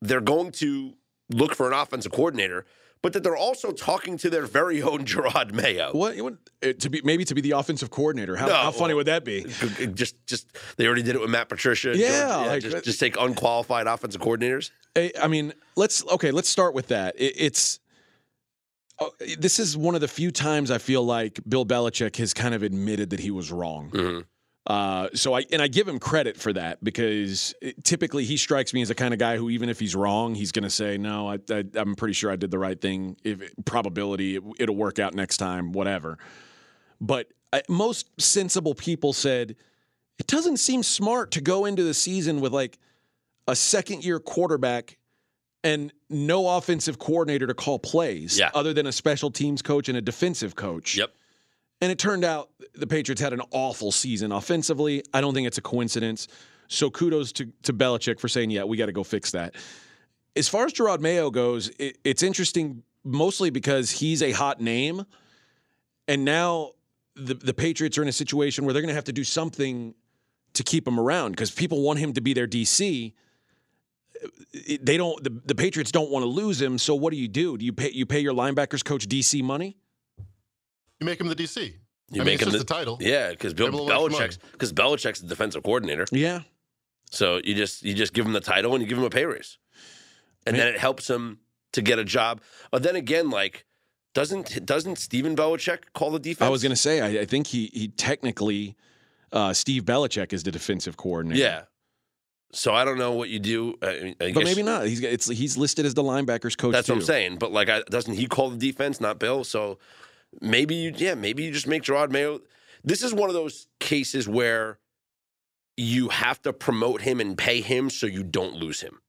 they're going to look for an offensive coordinator, but that they're also talking to their very own Jerod Mayo. What, what uh, to be maybe to be the offensive coordinator? How, No. how funny would that be? Just, just they already did it with Matt Patricia. Yeah, George- like- just, just take unqualified offensive coordinators. I I mean, let's okay. Let's start with that. It, it's oh, this is one of the few times I feel like Bill Belichick has kind of admitted that he was wrong. Mhm. Uh, so I and I give him credit for that because it- typically he strikes me as the kind of guy who even if he's wrong, he's going to say no. I, I, I'm pretty sure I did the right thing. If probability it, it'll work out next time, whatever. But I, most sensible people said it doesn't seem smart to go into the season with like a second year quarterback and no offensive coordinator to call plays Yeah. other than a special teams coach and a defensive coach. Yep. And it turned out the Patriots had an awful season offensively. I don't think it's a coincidence. So kudos to, to Belichick for saying, yeah, we got to go fix that. As far as Jerod Mayo goes, it, it's interesting mostly because he's a hot name. And now the, the Patriots are in a situation where they're going to have to do something to keep him around because people want him to be their DC. They don't. The, the Patriots don't want to lose him. So what do you do? Do you pay you pay your linebackers coach DC money? You make him the DC. You I mean, make it's him just the, the title. Yeah, because Bill Give him a little extra Belichick's because Belichick's the defensive coordinator. Yeah. So you just you just give him the title and you give him a pay raise, and then it helps him to get a job. But then again, like doesn't doesn't Steven Belichick call the defense? I was going to say, I, I think he he technically, uh, Steve Belichick is the defensive coordinator. yeah. So I don't know what you do. I, I but guess maybe not. He's it's he's listed as the linebackers coach. That's too. what I'm saying. But like, I, doesn't he call the defense, not Bill? So maybe you, yeah, maybe you just make Jerod Mayo. This is one of those cases where you have to promote him and pay him so you don't lose him.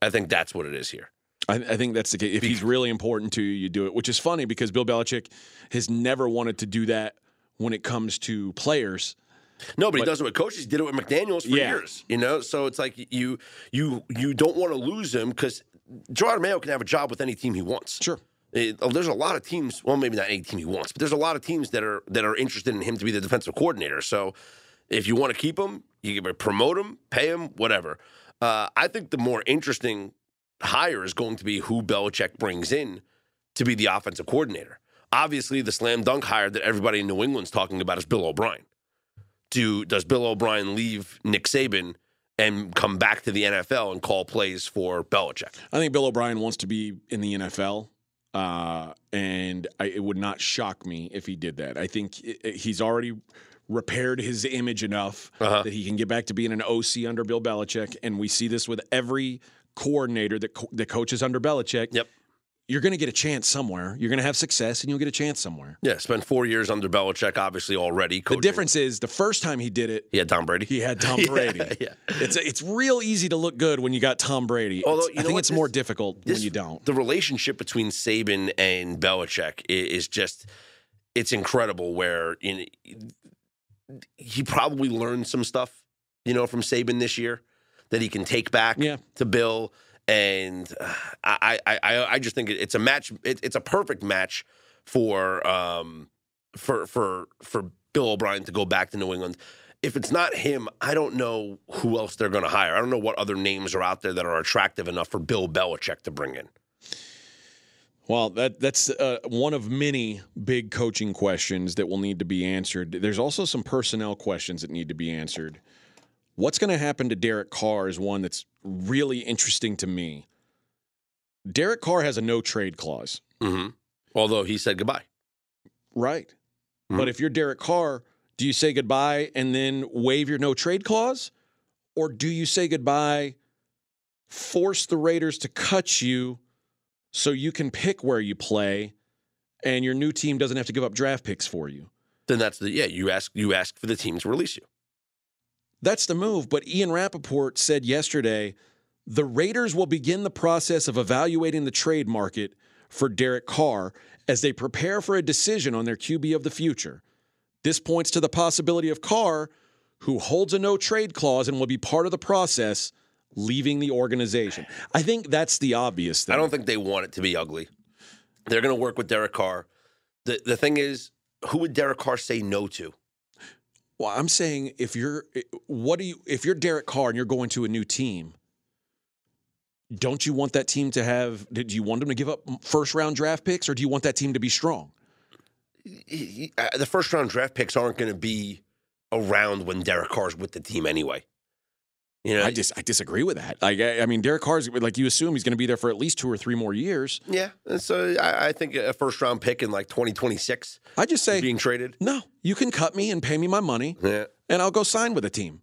I think that's what it is here. I, I think that's the case. If he's really important to you, you do it. Which is funny because Bill Belichick has never wanted to do that when it comes to players. No, but, he does it with coaches. He did it with McDaniels for Yeah. years. You know, so it's like you you you don't want to lose him because Jerod Mayo can have a job with any team he wants. Sure. It- oh, there's a lot of teams. Well, maybe not any team he wants, but there's a lot of teams that are that are interested in him to be the defensive coordinator. So, if you want to keep him, you can promote him, pay him, whatever. Uh, I think the more interesting hire is going to be who Belichick brings in to be the offensive coordinator. obviously the slam dunk hire that everybody in New England's talking about is Bill O'Brien. Do does Bill O'Brien leave Nick Saban and come back to the NFL and call plays for Belichick? I think Bill O'Brien wants to be in the NFL, uh, and I, it would not shock me if he did that. I think i- he's already repaired his image enough Uh-huh. that he can get back to being an OC under Bill Belichick, and we see this with every coordinator that co- that coaches under Belichick. Yep. You're going to get a chance somewhere. You're going to have success, and you'll get a chance somewhere. Yeah, spent four years under Belichick, obviously already. The difference is the first time he did it, he had Tom Brady. he had [LAUGHS] Tom Brady. yeah. It's it's real easy to look good when you got Tom Brady. Although, I think it's more difficult This- when you don't. The relationship between Saban and Belichick is just it's incredible. Where in he probably learned some stuff, you know, from Saban this year that he can take back Yeah. to Bill. And uh, I, I, I, just think it's a match. It, it's a perfect match for, um, for, for, for Bill O'Brien to go back to New England. If it's not him, I don't know who else they're going to hire. I don't know what other names are out there that are attractive enough for Bill Belichick to bring in. Well, that that's uh, one of many big coaching questions that will need to be answered. There's also some personnel questions that need to be answered. What's going to happen to Derek Carr is one that's really interesting to me. Derek Carr has a no trade clause, Mm-hmm. Although he said goodbye. right? Mhm. But if you're Derek Carr, do you say goodbye and then waive your no trade clause? Or do you say goodbye, force the Raiders to cut you so you can pick where you play and your new team doesn't have to give up draft picks for you? Then that's the yeah. You ask you ask for the team to release you. That's the move. But Ian Rapoport said yesterday the Raiders will begin the process of evaluating the trade market for Derek Carr as they prepare for a decision on their QB of the future. This points to the possibility of Carr, who holds a no trade clause and will be part of the process, leaving the organization. I think that's the obvious thing. I don't think they want it to be ugly. They're going to work with Derek Carr. The the thing is, who would Derek Carr say no to? Well, I'm saying if you're what do you if you're Derek Carr and you're going to a new team, don't you want that team to have do you want them to give up first round draft picks or do you want that team to be strong? Uh, the first round draft picks aren't going to be around when Derek Carr's with the team anyway. You know, I just I disagree with that. Like I, I mean Derek Carr's like you assume he's going to be there for at least 2 or 3 more years. yeah. And so I, I think a first round pick in like 2026 I just say being traded. no, you can cut me and pay me my money Yeah. and I'll go sign with a team.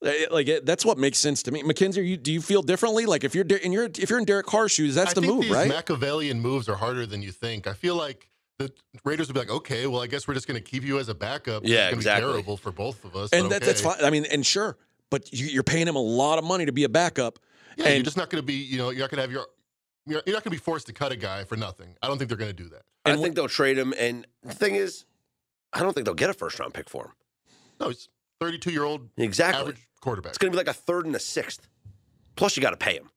Uh, Like it, that's what makes sense to me. Mackenzie, you, do you feel differently? Like if you're De- in your if you're in Derek Carr's shoes, that's I the think move, these right? Machiavellian moves are harder than you think. I feel like the Raiders would be like, okay, well, I guess we're just going to keep you as a backup. Yeah, it's exactly. Be terrible for both of us. and but that, that's fine. I mean, and sure, but you, you're paying him a lot of money to be a backup. Yeah, you're just not going to be. You know, you're not going to have your. You're you're not going to be forced to cut a guy for nothing. I don't think they're going to do that. I think they'll trade him. And the thing is, I don't think they'll get a first round pick for him. No, he's 32 year old Exactly. average quarterback. It's going to be like a third and a sixth. Plus, you got to pay him.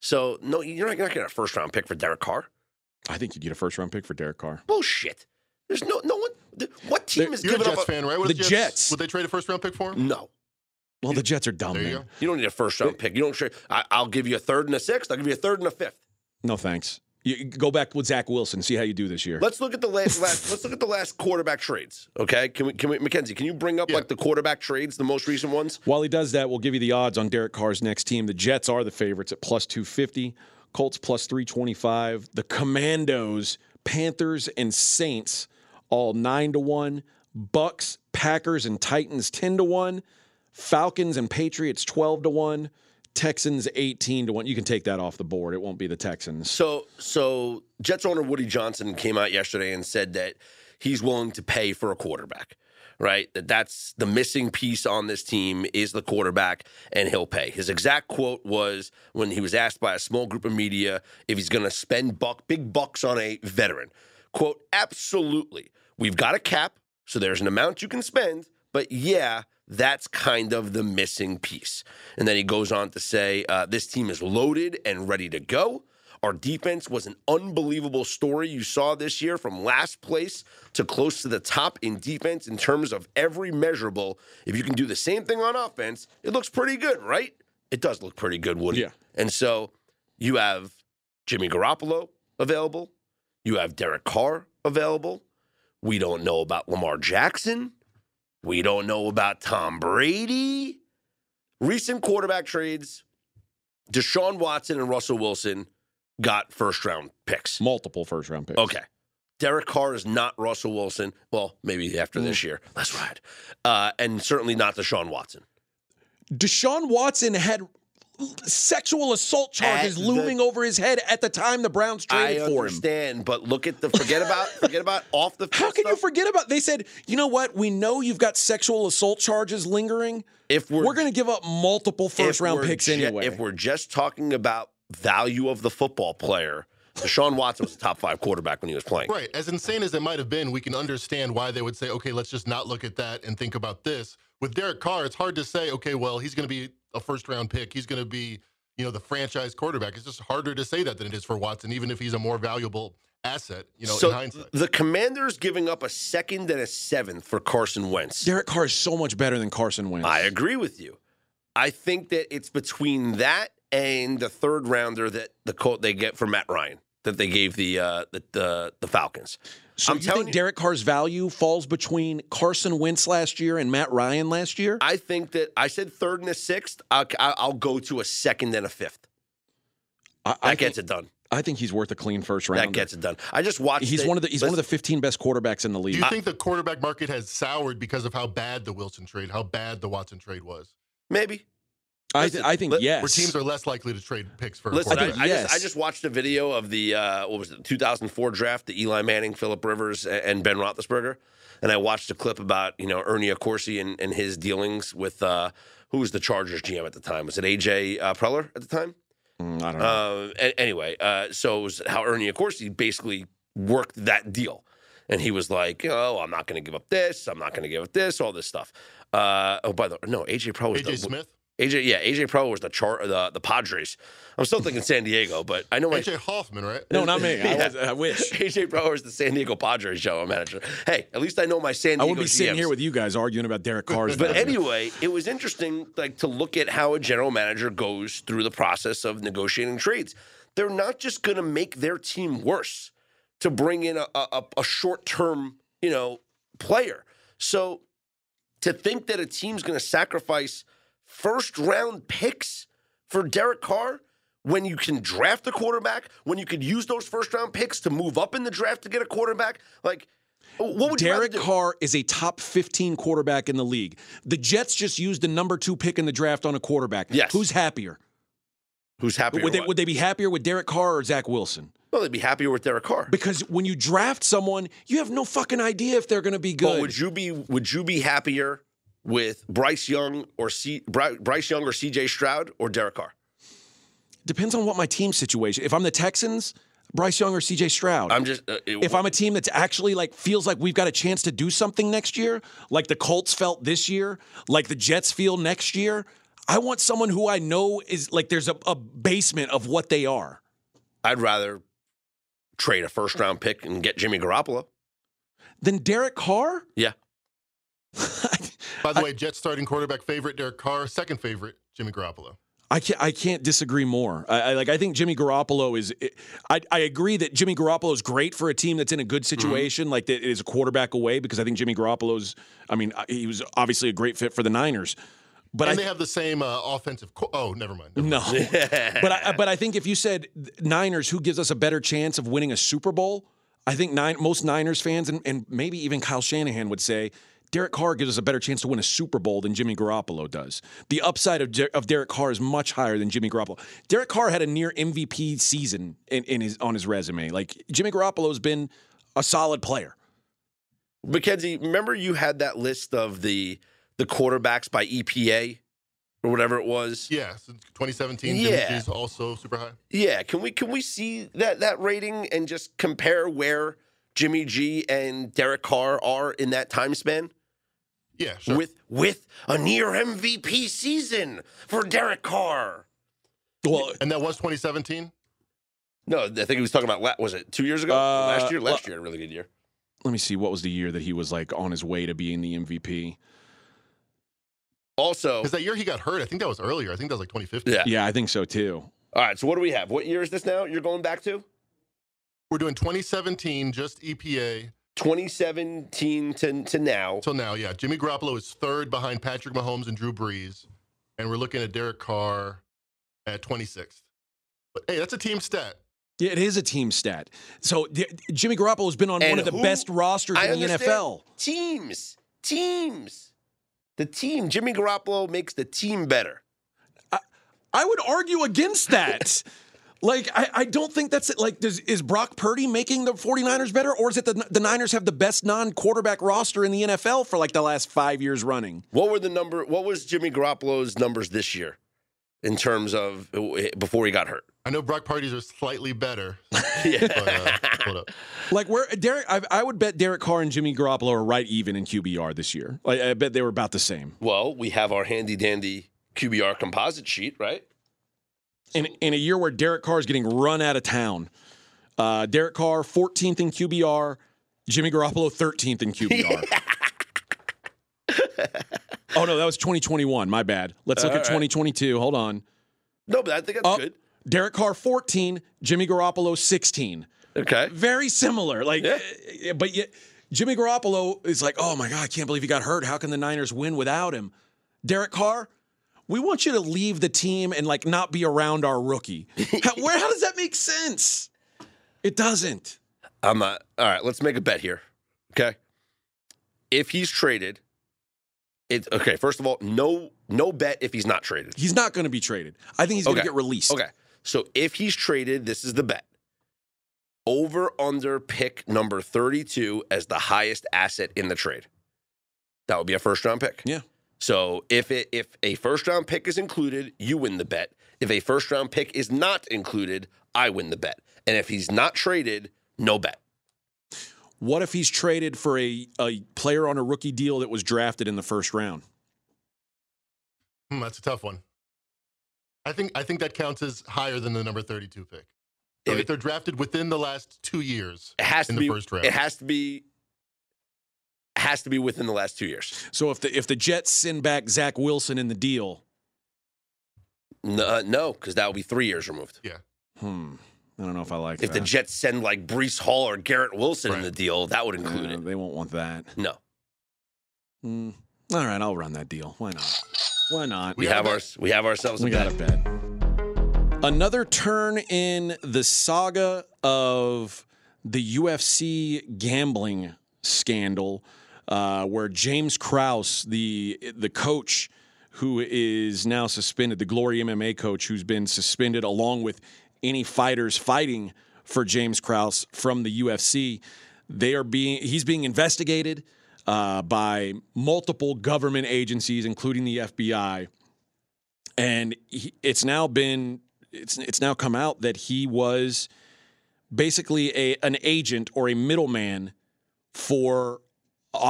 So no, you're not going to get a first round pick for Derek Carr. I think you'd get a first round pick for Derek Carr. Bullshit. There's no no one. th- What team is You're a giving Jets up? A, fan, right? What The if Jets. Would they trade a first round pick for him? no, Well, the Jets are dumb. There you man. go. you don't need a first round pick. You don't trade. I, I'll give you a third and a sixth. I'll give you a third and a fifth. No thanks. You you go back with Zach Wilson. See how you do this year. Let's look at the last. last let's look at the last quarterback trades. Okay, can we? Can we? Mackenzie, can you bring up Yeah. like the quarterback trades, the most recent ones? While he does that, we'll give you the odds on Derek Carr's next team. The Jets are the favorites at plus 250, Colts plus 325, the Commanders, Panthers, and Saints all 9 to 1, Bucs, Packers, and Titans 10 to 1, Falcons and Patriots 12 to 1, Texans 18 to 1. You can take that off the board. It won't be the Texans. So, so Jets owner Woody Johnson came out yesterday and said that he's willing to pay for a quarterback. Right, that that's the missing piece on this team is the quarterback, and he'll pay. His exact quote was when he was asked by a small group of media if he's going to spend buck big bucks on a veteran. Quote: Absolutely, we've got a cap, so there's an amount you can spend, but yeah, that's kind of the missing piece. And then he goes on to say, uh, This team is loaded and ready to go. Our defense was an unbelievable story you saw this year from last place to close to the top in defense in terms of every measurable. If you can do the same thing on offense, it looks pretty good, right? It does look pretty good, Woody. Yeah. And so you have Jimmy Garoppolo available, you have Derek Carr available. We don't know about Lamar Jackson. We don't know about Tom Brady. Recent quarterback trades Deshaun Watson and Russell Wilson got first round picks. Multiple first round picks. Okay. Derek Carr is not Russell Wilson. Well, maybe after this year. Let's ride. Uh, and certainly not Deshaun Watson. Deshaun Watson had sexual assault charges At the- looming over his head at the time the Browns I traded for him. I understand, but look at the forget about forget about off the [LAUGHS] How field can you forget about? They said, you know what? We know you've got sexual assault charges lingering. if we're, We're, going to give up multiple first round we're picks ju- anyway. If we're just talking about value of the football player, Deshaun Watson was a top five quarterback when he was playing. Right. As insane as it might have been, we can understand why they would say, okay, let's just not look at that and think about this. With Derek Carr, it's hard to say, okay, well, he's going to be a first round pick. He's going to be, you know, the franchise quarterback. It's just harder to say that than it is for Watson, even if he's a more valuable asset, you know, so in hindsight. the Commanders giving up a second and a seventh for Carson Wentz. Derek Carr is so much better than Carson Wentz. I agree with you. I think that it's between that and the third rounder that the Colt they get for Matt Ryan that they gave the uh, the, the the Falcons. So I'm you telling think Derek Carr's value falls between Carson Wentz last year and Matt Ryan last year? I think that I said third and a sixth. I'll, I'll go to a second and a fifth. I, That I gets think, it done. I think he's worth a clean first round. That gets it done. I just watched. He's it. one of the he's one of the 15 best quarterbacks in the league. Do you think the quarterback market has soured because of how bad the Wilson trade, how bad the Watson trade was? maybe. I, th- I think let- yes. Where teams are less likely to trade picks for a Listen, I, think quarterback. I yes. just I just watched a video of the uh, what was it, 2004 draft, the Eli Manning, Philip Rivers, and Ben Roethlisberger, and I watched a clip about you know Ernie Accorsi and, and his dealings with uh, who was the Chargers GM at the time? Was it AJ uh, Preller at the time? Mm, I don't know. Uh, a- anyway, uh, so it was how Ernie Accorsi basically worked that deal. And he was like, oh, I'm not going to give up this. I'm not going to give up this, all this stuff. Uh, oh, by the way, no, AJ Pro was AJ the, Smith, AJ, yeah, AJ Pro was the char, the the Padres. I'm still thinking San Diego, but I know my AJ Hoffman, right? no, not me. I, was, I wish. [LAUGHS] AJ Pro was the San Diego Padres general manager. Hey, at least I know my San Diego. I Diego. wouldn't be sitting here with you guys arguing about Derek Carr's. But anyway, it was interesting, like to look at how a general manager goes through the process of negotiating trades. They're not just going to make their team worse to bring in a, a, a short term, you know, player. So to think that a team's going to sacrifice first round picks for Derek Carr when you can draft a quarterback, when you could use those first round picks to move up in the draft to get a quarterback, like. What would Derek? Carr is a top 15 quarterback in the league. The Jets just used the number two pick in the draft on a quarterback. Yes. Who's happier? Who's happy? Would they, would they be happier with Derek Carr or Zach Wilson? Well, they'd be happier with Derek Carr. Because when you draft someone, you have no fucking idea if they're going to be good. But would you be would you be happier with Bryce Young or C, Bryce Young or C.J. Stroud or Derek Carr? Depends on what my team situation. If I'm the Texans, Bryce Young or CJ Stroud. I'm just uh, it- if I'm a team that's actually like feels like we've got a chance to do something next year, like the Colts felt this year, like the Jets feel next year, I want someone who I know is like there's a, a basement of what they are. I'd rather trade a first round pick and get Jimmy Garoppolo. Then Derek Carr? Yeah, [LAUGHS] By the way, Jets starting quarterback favorite Derek Carr, second favorite Jimmy Garoppolo. I can't, I can't disagree more. I, I like. I think Jimmy Garoppolo is. I, I agree that Jimmy Garoppolo is great for a team that's in a good situation, like that is a quarterback away. Because I think Jimmy Garoppolo's. I mean, he was obviously a great fit for the Niners. But and I they have the same uh, offensive. Co- oh, never mind. Never no. mind. [LAUGHS] but I, but I think if you said Niners, who gives us a better chance of winning a Super Bowl? I think nine, most Niners fans and, and maybe even Kyle Shanahan would say Derek Carr gives us a better chance to win a Super Bowl than Jimmy Garoppolo does. The upside of, Der- of Derek Carr is much higher than Jimmy Garoppolo. Derek Carr had a near MVP season in, in his on his resume. Like Jimmy Garoppolo's been a solid player. Mackenzie, remember you had that list of the the quarterbacks by EPA or whatever it was. Yeah, since 2017, Yeah. Jimmy G's also super high. Yeah, can we can we see that that rating and just compare where Jimmy G and Derek Carr are in that time span? Yeah, sure. with with a near MVP season for Derek Carr. Well, and that was 2017. No, I think he was talking about la- was it two years ago? Uh, last year, last well- year, a really good year. let me see. What was the year that he was like on his way to being the MVP? Also, Because that year he got hurt, I think that was earlier. I think that was like 2015. yeah. Yeah, I think so too. All right, so what do we have? What year is this now? You're going back to? We're doing 2017, just EPA 2017 to, to now. till now. Yeah, Jimmy Garoppolo is third behind Patrick Mahomes and Drew Brees, and we're looking at Derek Carr at 26th. But hey, that's a team stat. Yeah, it is a team stat. So d- Jimmy Garoppolo has been on And one of the who- best rosters I in the. NFL. Teams. Teams. The team. Jimmy Garoppolo makes the team better. I would argue against that. [LAUGHS] like, I, I don't think that's it. Like, does, is Brock Purdy making the 49ers better, or is it the, the Niners have the best non quarterback roster in the NFL for like the last five years running? What were the number? What was Jimmy Garoppolo's numbers this year in terms of before he got hurt? I know Brock Purdy's are slightly better. [LAUGHS] Yeah. But, uh, hold up. Like, where Derek, I, I would bet Derek Carr and Jimmy Garoppolo are right even in QBR this year. Like, I bet they were about the same. Well, we have our handy dandy QBR composite sheet, right? In, in a year where Derek Carr is getting run out of town. Uh, Derek Carr, 14th in QBR. Jimmy Garoppolo, 13th in QBR. [LAUGHS] oh, no, that was 2021. My bad. Let's look All at right. 2022. Hold on. No, but I think that's Oh, good. Derek Carr, 14. Jimmy Garoppolo, 16. Okay. Very similar. Like, Yeah. uh, but yet Jimmy Garoppolo is like, oh my God, I can't believe he got hurt. How can the Niners win without him? Derek Carr, we want you to leave the team and like not be around our rookie. [LAUGHS] how, where? How does that make sense? It doesn't. I'm not. All right, let's make a bet here. Okay. If he's traded, it okay. First of all, no no bet if he's not traded. He's not going to be traded. I think he's going to Okay. get released. Okay. So if he's traded, this is the bet. Over under pick number 32 as the highest asset in the trade. That would be a first round pick. Yeah. So if it if a first round pick is included, you win the bet. If a first round pick is not included, I win the bet. And if he's not traded, no bet. What if he's traded for a, a player on a rookie deal that was drafted in the first round? Hmm, that's a tough one. I think I think that counts as higher than the number 32 pick. So If if, they're drafted within the last two years, It has in to the be first round. It has to be has to be within the last 2 years. So if the if the Jets send back Zach Wilson in the deal, No, uh, no, cuz that would be 3 years removed. hmm, I don't know if I like If the. Jets send like Breece Hall or Garrett Wilson in the deal, that would Uh, include it. they won't want that. No. Hmm. All right, I'll run that deal. Why not? Why not? We We have got our we have ourselves a We got bet. a bet. Another turn in the saga of the UFC gambling scandal, uh, where James Krause, the the coach who is now suspended, the Glory MMA coach who's been suspended, along with any fighters fighting for James Krause from the UFC, they are being he's being investigated uh, by multiple government agencies, including the FBI and he, it's now been it's it's now come out that he was basically a an agent or a middleman for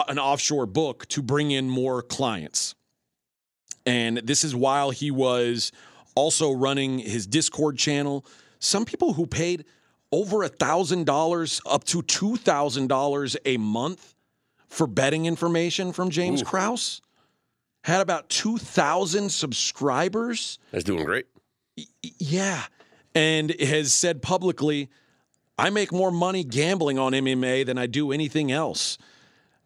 an offshore book to bring in more clients. And this is while he was also running his Discord channel. Some people who paid over a thousand dollars up to two thousand dollars a month for betting information from James Ooh. Krause had about 2,000 subscribers. That's doing great. Yeah. And has said publicly, I make more money gambling on MMA than I do anything else.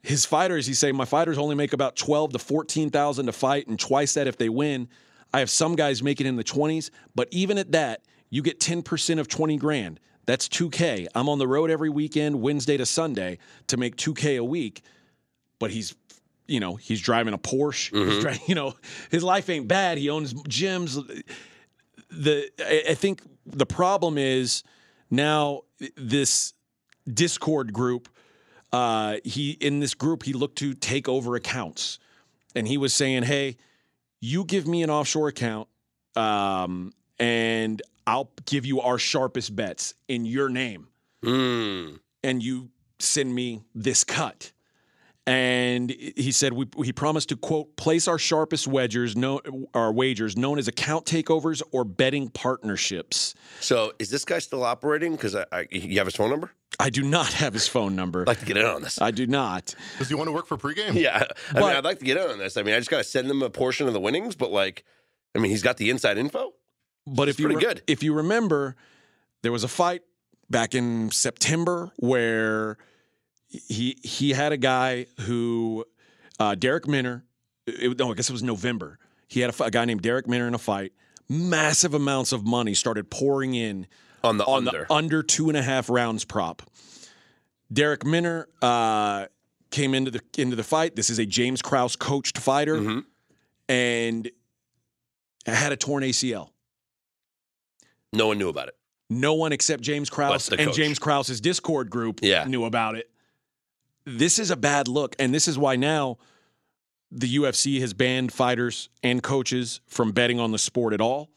His fighters, he's saying, my fighters only make about 12 to 14,000 to fight and twice that if they win. I have some guys making in the 20s, but even at that, you get 10% of 20 grand. That's 2K. I'm on the road every weekend, Wednesday to Sunday, to make 2K a week. But he's, you know, he's driving a Porsche. He's mm-hmm. dri- [LAUGHS] you know, his life ain't bad. He owns gyms. The I think the problem is now this Discord group. Uh, he in this group he looked to take over accounts, and he was saying, "Hey, you give me an offshore account, um, and I'll give you our sharpest bets in your name." Mm. and you send me this cut. And he said we, he promised to quote place our sharpest wedgers, no, our wagers known as account takeovers or betting partnerships. So is this guy still operating? Because I, I, you have his phone number. I do not have his phone number. I'd like to get in on this. I do not. Does he want to work for pregame? yeah, I But- mean, I'd like to get in on this. I mean, I just got to send him a portion of the winnings, but like, I mean, he's got the inside info. But if you pretty re- good. if you remember, there was a fight back in September where he he had a guy who uh, Darrick Minner. It, no, I guess it was November. He had a, a guy named Darrick Minner in a fight. Massive amounts of money started pouring in on the on under. the under two and a half rounds prop. Darrick Minner uh, came into the into the fight. This is a James Krause coached fighter, Mhm. and had a torn ACL. no one knew about it. No one except James Krause and coach. James Krause's Discord group Yeah. knew about it. This is a bad look, and this is why now the UFC has banned fighters and coaches from betting on the sport at all.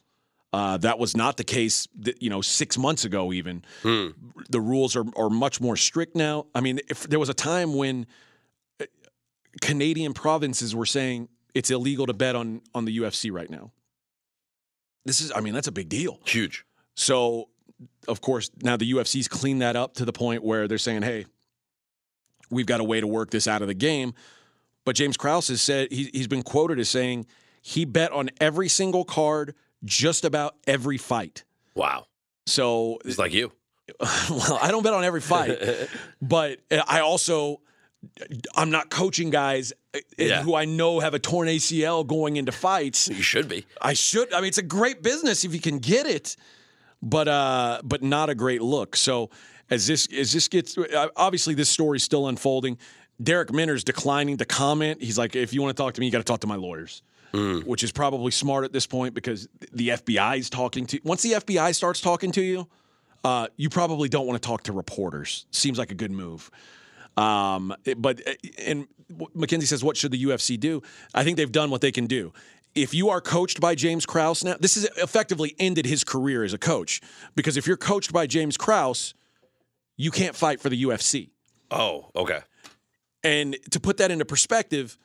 Uh, that was not the case, you know, six months ago. Even Hmm. the rules are are much more strict now. I mean, if there was a time when uh, Canadian provinces were saying it's illegal to bet on on the UFC right now. This is, I mean, that's a big deal. Huge. So, of course, now the UFC's cleaned that up to the point where they're saying, "Hey, we've got a way to work this out of the game." But James Krause has said he, he's been quoted as saying he bet on every single card, just about every fight. Wow. So, It's like you. [LAUGHS] well, I don't bet on every fight, [LAUGHS] but I also I'm not coaching guys uh, Yeah. who I know have a torn ACL going into fights. You should be. I should. I mean, it's a great business if you can get it, but uh, but not a great look. So as this as this gets, uh, obviously this story's still unfolding. Darrick Minner's declining to comment. He's like, if you want to talk to me, you got to talk to my lawyers, which is probably smart at this point because the FBI is talking to. Once the FBI starts talking to you, uh, you probably don't want to talk to reporters. Seems like a good move. Um, but and Mackenzie says, what should the UFC do? I think they've done what they can do. If you are coached by James Krause now, this has effectively ended his career as a coach because if you're coached by James Krause, you can't fight for the UFC. Oh, okay. And to put that into perspective,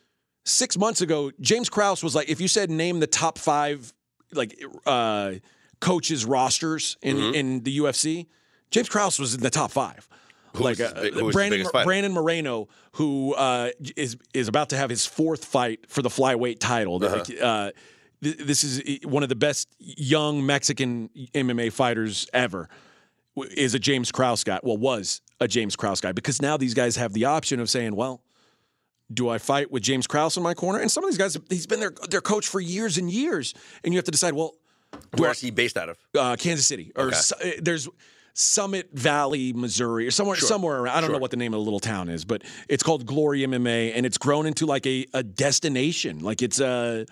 six months ago, James Krause was like, if you said name the top five like uh, coaches rosters in, Mm-hmm. in the UFC, James Krause was in the top five. Who's his big- who was his Brandon? Brandon Moreno, who uh, is is about to have his fourth fight for the flyweight title. Uh-huh. Uh, th- this is one of the best young Mexican MMA fighters ever. Is a James Krause guy? Well, was a James Krause guy because now these guys have the option of saying, well. Do I fight with James Krause in my corner? And some of these guys, he's been their their coach for years and years, and you have to decide. Well, Where's he based out of? uh, Kansas City or Okay. su- uh, there's Summit Valley, Missouri, or somewhere somewhere around. I don't know what the name of the little town is, but it's called Glory MMA, and it's grown into like a, a destination. Like it's uh,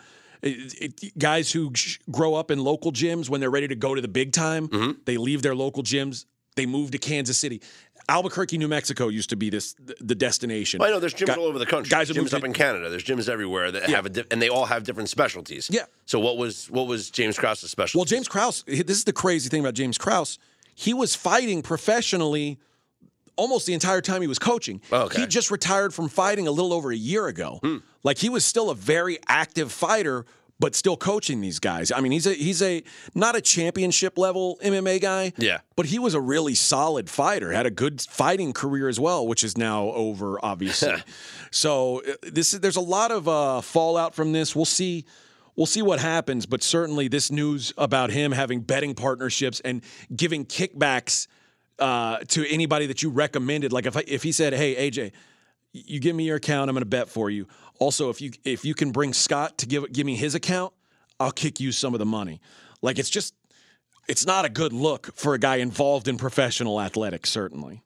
it, it- guys who sh- grow up in local gyms when they're ready to go to the big time, Mm-hmm. they leave their local gyms. They move to Kansas City. Albuquerque, New Mexico used to be this the destination. I know there's gyms Gu- all over the country. guys gyms up to- in Canada. There's gyms everywhere that have a di- and they all have different specialties. Yeah. So what was what was James Krause's specialty? Well, James Krause, this is the crazy thing about James Krause. He was fighting professionally almost the entire time he was coaching. Okay. He just retired from fighting a little over a year ago. Hmm. Like he was still a very active fighter, but still coaching these guys. I mean, he's a he's a not a championship level MMA guy. Yeah. But he was a really solid fighter, had a good fighting career as well, which is now over, obviously. [LAUGHS] so uh, this is there's a lot of uh, fallout from this. We'll see. We'll see what happens, but certainly this news about him having betting partnerships and giving kickbacks uh, to anybody that you recommended. Like if I, if he said, "Hey AJ, you give me your account, I'm going to bet for you." Also, if you if you can bring Scott to give give me his account, I'll kick you some of the money. Like it's just it's not a good look for a guy involved in professional athletics. Certainly,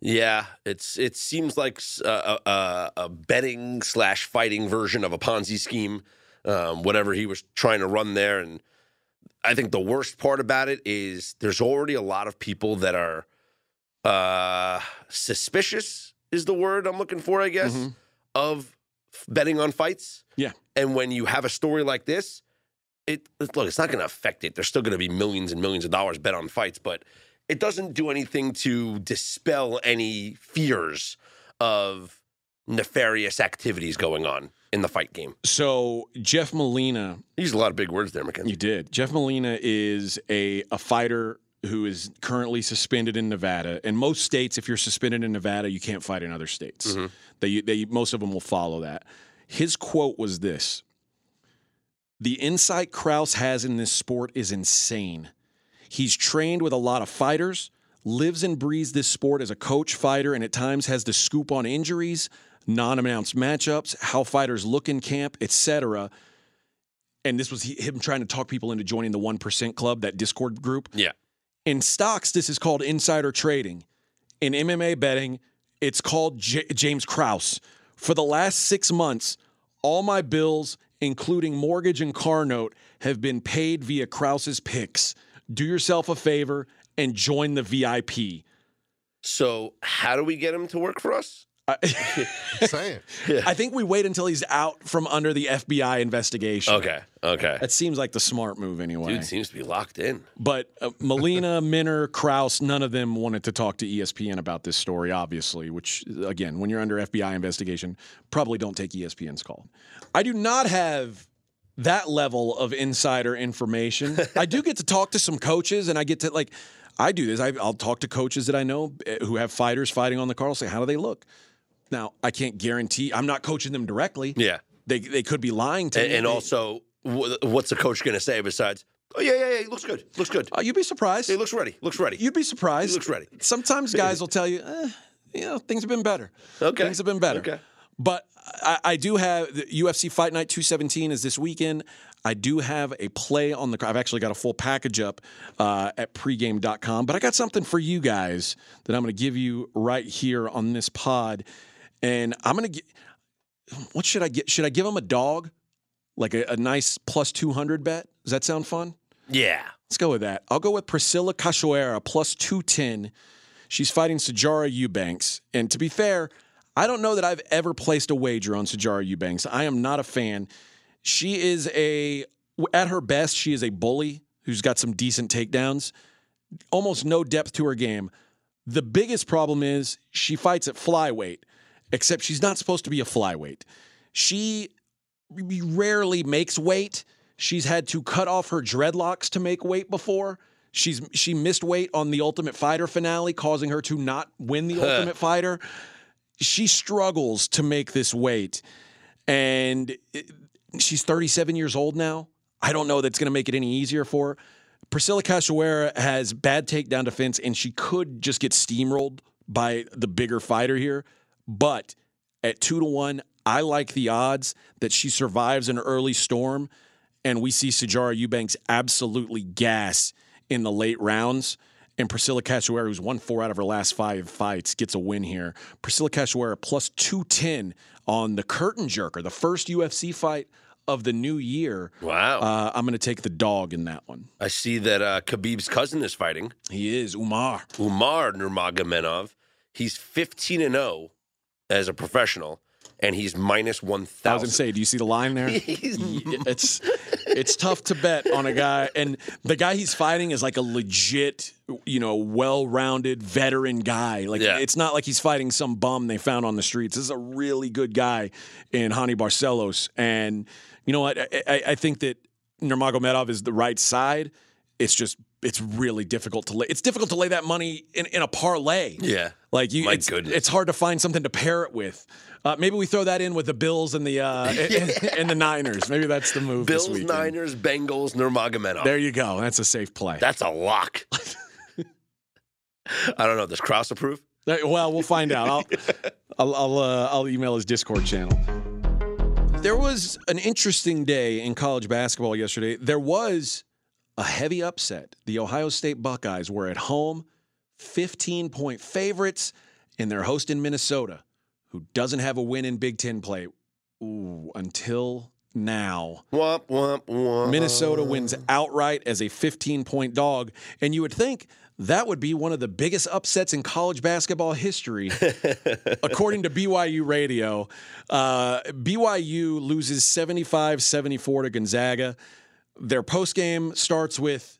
Yeah, it's it seems like a betting slash fighting version of a Ponzi scheme, um, whatever he was trying to run there. And I think the worst part about it is there's already a lot of people that are uh, suspicious. Is the word I'm looking for? I guess of f- betting on fights. yeah. And when you have a story like this, it look, it's not going to affect it. There's still going to be millions and millions of dollars bet on fights, but it doesn't do anything to dispel any fears of nefarious activities going on in the fight game. So Jeff Molina You used a lot of big words there, Mackenzie. You did. Jeff Molina is a, a fighter who is currently suspended in Nevada. In most states, if you're suspended in Nevada, you can't fight in other states. Mm-hmm. They, they, most of them will follow that. His quote was this The insight Krause has in this sport is insane. He's trained with a lot of fighters. lives and breathes this sport as a coach, fighter, and at times has the scoop on injuries, non-announced matchups, how fighters look in camp, etc. And this was him trying to talk people into joining the 1% club, that Discord group. Yeah. In stocks, this is called insider trading. In MMA betting, it's called J- James Krause. For the last six months, all my bills, including mortgage and car note, have been paid via Krause's picks. Do yourself a favor and join the VIP. So how do we get him to work for us? I, [LAUGHS] Saying. [LAUGHS] I think we wait until he's out from under the FBI investigation. Okay. Okay. That seems like the smart move anyway. Dude seems to be locked in. But uh, [LAUGHS] Molina, Minner, Krause, none of them wanted to talk to ESPN about this story, obviously, which, again, when you're under FBI investigation, probably don't take ESPN's call. I do not have that level of insider information. [LAUGHS] I do get to talk to some coaches, and I get to, like, I do this. I, I'll talk to coaches that I know eh, who have fighters fighting on the card. I'll say, how do they look? Now, I can't guarantee, I'm not coaching them directly. Yeah. They, they could be lying to And, me. and also, what's the coach going to say besides, oh, yeah, yeah, yeah, he looks good. Looks good. Uh, you'd be surprised. He looks ready. Looks ready. You'd be surprised. He looks ready. Sometimes guys will tell you, eh, you know, things have been better. Okay. Things have been better. Okay. But I, I do have the UFC Fight Night 217 is this weekend. I do have a play on the. I've actually got a full package up uh, at pregame.com. But I got something for you guys that I'm going to give you right here on this pod, and I'm going to get. What should I get? Should I give them a dog, like a, a nice plus 200 bet? Does that sound fun? Yeah. Let's go with that. I'll go with Priscila Cachoeira plus 210. She's fighting Sijara Eubanks. And to be fair, I don't know that I've ever placed a wager on Sijara Eubanks. I am not a fan. She is a, at her best, she is a bully who's got some decent takedowns, almost no depth to her game. The biggest problem is she fights at flyweight, except she's not supposed to be a flyweight. She rarely makes weight. She's had to cut off her dreadlocks to make weight before. She's she missed weight on the Ultimate Fighter finale, causing her to not win the Ultimate Fighter. She struggles to make this weight, and it- she's 37 years old now. I don't know that's going to make it any easier for her. Priscila Cachoeira has bad takedown defense, and she could just get steamrolled by the bigger fighter here. But at two to one, I like the odds that she survives an early storm, and we see Sijara Eubanks absolutely gas in the late rounds. And Priscila Cachoeira, who's won four out of her last five fights, gets a win here. Priscila Cachoeira plus 210 on the curtain jerker, the first UFC fight of the new year. Wow. Uh, I'm going to take the dog in that one. I see that uh, Khabib's cousin is fighting, He is Umar. Umar Nurmagomedov. He's 15 and 0 as a professional, and he's minus I was going 1,000. to say, do you see the line there? [LAUGHS] It's it's tough to bet on a guy, and the guy he's fighting is like a legit, you know, well-rounded veteran guy. Like Yeah. it's not like he's fighting some bum they found on the streets. This is a really good guy in Raoni Barcelos, and you know what? I, I, I think that Nurmagomedov is the right side. It's just it's really difficult to lay. It's difficult to lay that money in, in a parlay. yeah. Like you, My it's, goodness. it's hard to find something to pair it with. Uh, maybe we throw that in with the Bills and the uh, [LAUGHS] and, and the Niners. Maybe that's the move. Bills. Niners, Bengals, Nurmagomedov. There you go. That's a safe play. That's a lock. [LAUGHS] I don't know. Does Krause approve? Well, we'll find out. I'll [LAUGHS] I'll I'll, uh, I'll email his Discord channel. There was an interesting day in college basketball yesterday. There was a heavy upset. The Ohio State Buckeyes were at home, 15 point favorites, and they're hosting Minnesota, who doesn't have a win in Big Ten play. Ooh, until now. Womp, womp, womp. Minnesota wins outright as a 15 point dog. And you would think that would be one of the biggest upsets in college basketball history. [LAUGHS] According to BYU Radio, uh, BYU loses 75 74 to Gonzaga. Their postgame starts with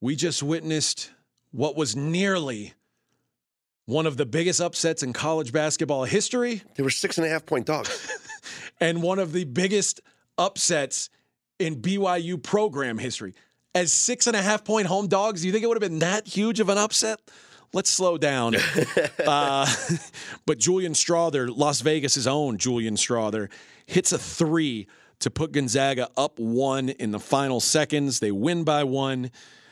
We just witnessed what was nearly one of the biggest upsets in college basketball history They were six and a half point dogs. [LAUGHS] and one of the biggest upsets in BYU program history. As six and a half point home dogs, do you think it would have been that huge of an upset? Let's slow down. [LAUGHS] uh, [LAUGHS] but Julian Strawther, Las Vegas' own Julian Strawther, hits a three to put Gonzaga up one in the final seconds. They win by one,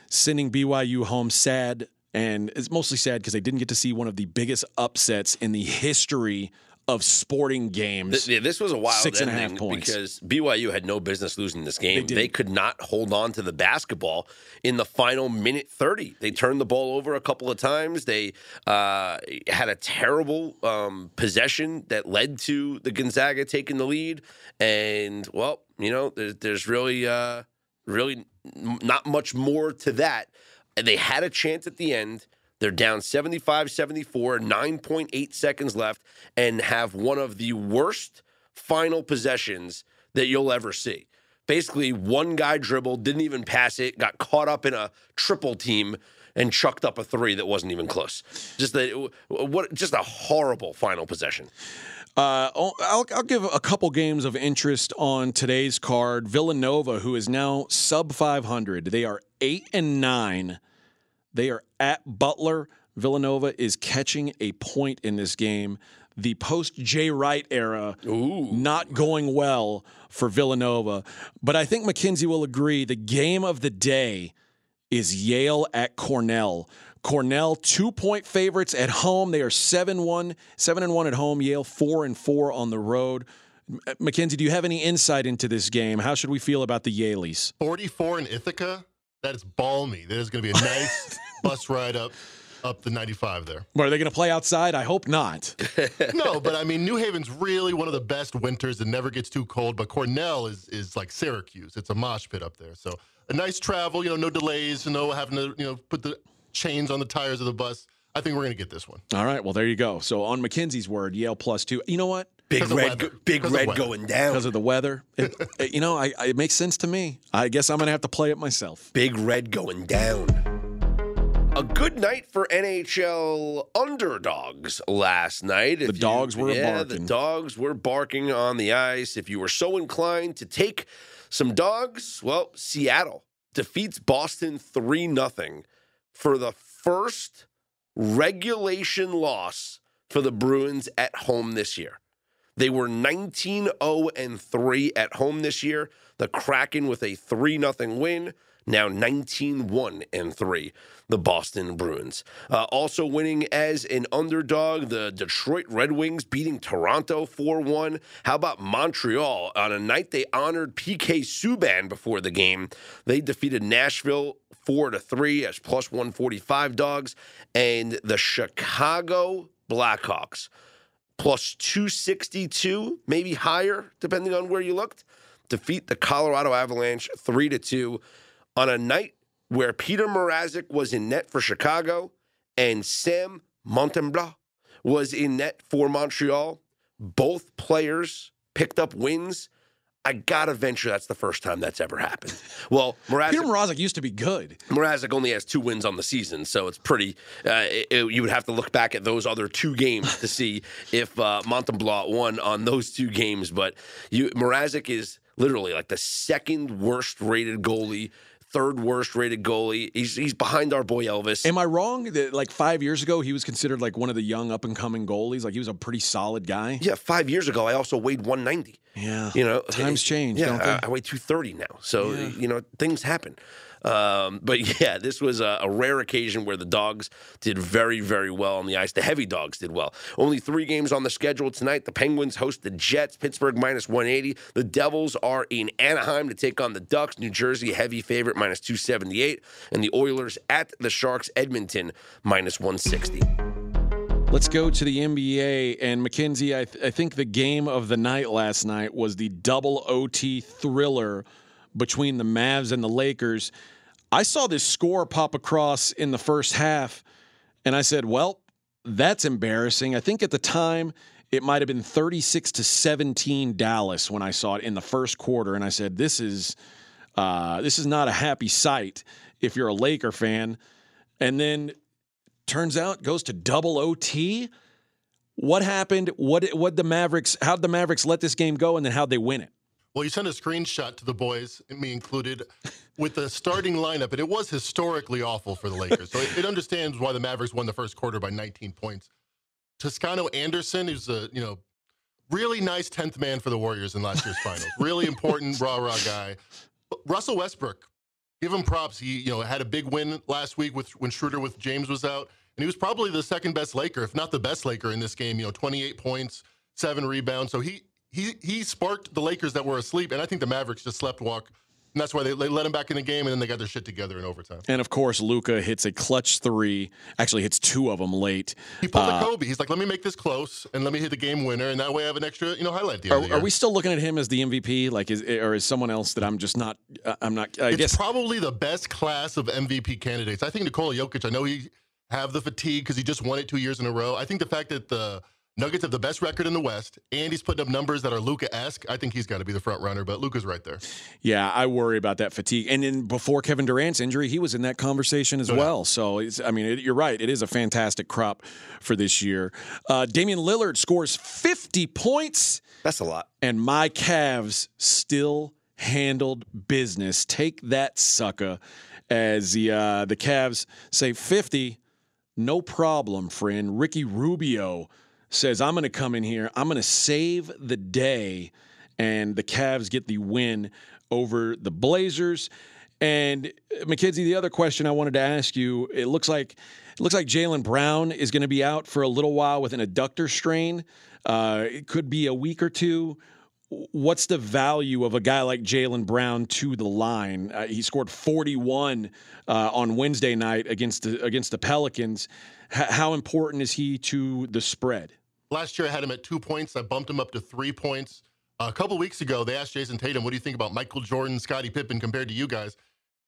sending BYU home sad And it's mostly sad because they didn't get to see one of the biggest upsets in the history of sporting games. Th- yeah, this was a wild Six and a half ending points. because BYU had no business losing this game. They They, could not hold on to the basketball in the final minute 30. They turned the ball over a couple of times. They uh, had a terrible um, possession that led to the Gonzaga taking the lead. And, well, you know, there's, there's really, uh, really not much more to that. And they had a chance at the end. They're down 75 74, 9.8 seconds left, and have one of the worst final possessions that you'll ever see. Basically, one guy dribbled, didn't even pass it, got caught up in a triple team, and chucked up a three that wasn't even close. Just a, what, just a horrible final possession. Uh, I'll, I'll I'll give a couple games of interest on today's card. Villanova, who is now sub 500, they are eight and nine. They are at Butler. Villanova is catching a point in this game. The post Jay Wright era not going well for Villanova, but I think Mackenzie will agree. The game of the day is Yale at Cornell. Cornell two point favorites at home. They are 7 1, 7 and 1 at home. Yale 4 and 4 on the road. M- Mackenzie, do you have any insight into this game? How should we feel about the Yalies? 44 in Ithaca. That is balmy. That is going to be a nice [LAUGHS] bus ride up up the 95 there. Well, are they going to play outside? I hope not. [LAUGHS] No, but I mean, New [LAUGHS] Haven's really one of the best winters. It never gets too cold. But Cornell is is like Syracuse. It's a mosh pit up there. So a nice travel. You know, no delays. No having to you know put the chains on the tires of the bus. I think we're going to get this one. All right, well, there you go. So, on Mackenzie's word, Yale plus two. You know what? Big red, go- big red going down. Because of the weather. It, [LAUGHS] it- you know, I, I, it makes sense to me. I guess I'm going to have to play it myself. Big red going down. A good night for NHL underdogs last night. If The dogs were yeah, the dogs were barking on the ice. If you were so inclined to take some dogs, well, Seattle defeats Boston 3 0 for the first regulation loss for the Bruins at home this year. They were 19 0 and 3 at home this year. The Kraken with a 3 0 win, now 19 1 and 3. The Boston Bruins. Uh, also winning as an underdog, the Detroit Red Wings beating Toronto 4 1. How about Montreal? On a night they honored PK Subban before the game, they defeated Nashville 4 to 3 as plus 145 dogs. And the Chicago Blackhawks plus 262, maybe higher, depending on where you looked, defeat the Colorado Avalanche 3 to 2 on a night where Petr Mrazek was in net for Chicago and Sam Montembeault was in net for Montreal. Both players picked up wins. I gotta venture that's the first time that's ever happened. Well, Mrazek, Petr Mrazek used to be good. Mrazek only has two wins on the season, so it's pretty. Uh, it- it- you would have to look back at those other two games to see if uh, Montembeault won on those two games. But you, Mrazek is literally like the second worst rated goalie, third worst rated goalie. He's he's behind our boy Elvis. Am I wrong that like five years ago he was considered like one of the young up and coming goalies? Like he was a pretty solid guy. yeah, five years ago I also weighed 190. Yeah. You know, Times change, Yeah? I, I weigh 230 now. So, you know, things happen. Um, but [LAUGHS] yeah, this was a, a rare occasion where the dogs did very, very well on the ice. The heavy dogs did well. Only three games on the schedule tonight. The Penguins host the Jets, Pittsburgh minus 180. The Devils are in Anaheim to take on the Ducks, New Jersey, heavy favorite minus 278. And the Oilers at the Sharks, Edmonton minus 160. Let's go to the NBA. And Mackenzie, I, th- I think the game of the night last night was the double OT thriller between the Mavs and the Lakers. I saw this score pop across in the first half, and I said, well, that's embarrassing. I think at the time it might have been 36 to 17 Dallas when I saw it in the first quarter, and I said, this is uh, this is not a happy sight if you're a Laker fan. And then turns out goes to double OT. What happened? What what the Mavericks? How'd the Mavericks let this game go, and then how'd they win it? Well, you sent a screenshot to the boys, me included, with the starting lineup, and it was historically awful for the Lakers. So it, it understands why the Mavericks won the first quarter by 19 points. Toscano Anderson, who's a you know really nice 10th man for the Warriors in last year's finals, really important [LAUGHS] rah rah guy. Russell Westbrook give him props. He, you know, had a big win last week with when Schroeder with James was out, and he was probably the second best Laker, if not the best Laker in this game. You know, 28 points, seven rebounds. So he he he sparked the Lakers that were asleep, and I think the Mavericks just slept walk and that's why they, they let him back in the game, and then they got their shit together in overtime. And of course, Luka hits a clutch three. Actually, hits two of them late. He pulled uh, a Kobe. He's like, "Let me make this close, and let me hit the game winner, and that way I have an extra, you know, highlight." Are, are we still looking at him as the MVP? Like, is or is someone else that I'm just not? Uh, I'm not. I it's guess probably the best class of MVP candidates. I think Nikola Jokic. I know he have the fatigue because he just won it two years in a row. I think the fact that the Nuggets have the best record in the West, and he's putting up numbers that are Luka-esque. I think he's got to be the front runner, but Luka's right there. Yeah, I worry about that fatigue. And then before Kevin Durant's injury, he was in that conversation as no well. Doubt. So I mean, it, you're right. It is a fantastic crop for this year. Uh, Damian Lillard scores 50 points. That's a lot. And my Cavs still handled business. Take that, sucker. As the uh, the Cavs say 50, no problem, friend. Ricky Rubio says, I'm going to come in here, I'm going to save the day, and the Cavs get the win over the Blazers. And Mackenzie, the other question I wanted to ask you, it looks like it looks like Jaylen Brown is going to be out for a little while with an adductor strain. Uh, it could be a week or two. What's the value of a guy like Jaylen Brown to the line? Uh, he scored 41 uh, on Wednesday night against the, against the Pelicans. H- how important is he to the spread? Last year, I had him at two points. I bumped him up to three points. A couple weeks ago, they asked Jayson Tatum, "What do you think about Michael Jordan, Scottie Pippen compared to you guys?"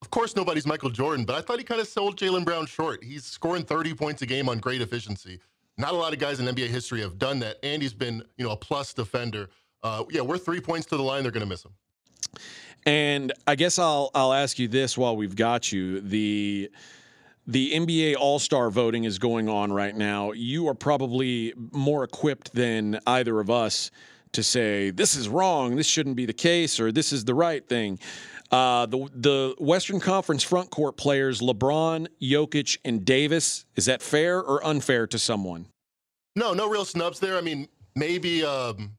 Of course, nobody's Michael Jordan, but I thought he kind of sold Jaylen Brown short. He's scoring 30 points a game on great efficiency. Not a lot of guys in NBA history have done that, and he's been, you know, a plus defender. Uh, yeah, we're three points to the line. They're going to miss him. And I guess I'll I'll ask you this while we've got you the the NBA All Star voting is going on right now. You are probably more equipped than either of us to say this is wrong, this shouldn't be the case, or this is the right thing. Uh, the the Western Conference front court players LeBron, Jokic, and Davis is that fair or unfair to someone? No, no real snubs there. I mean, maybe um,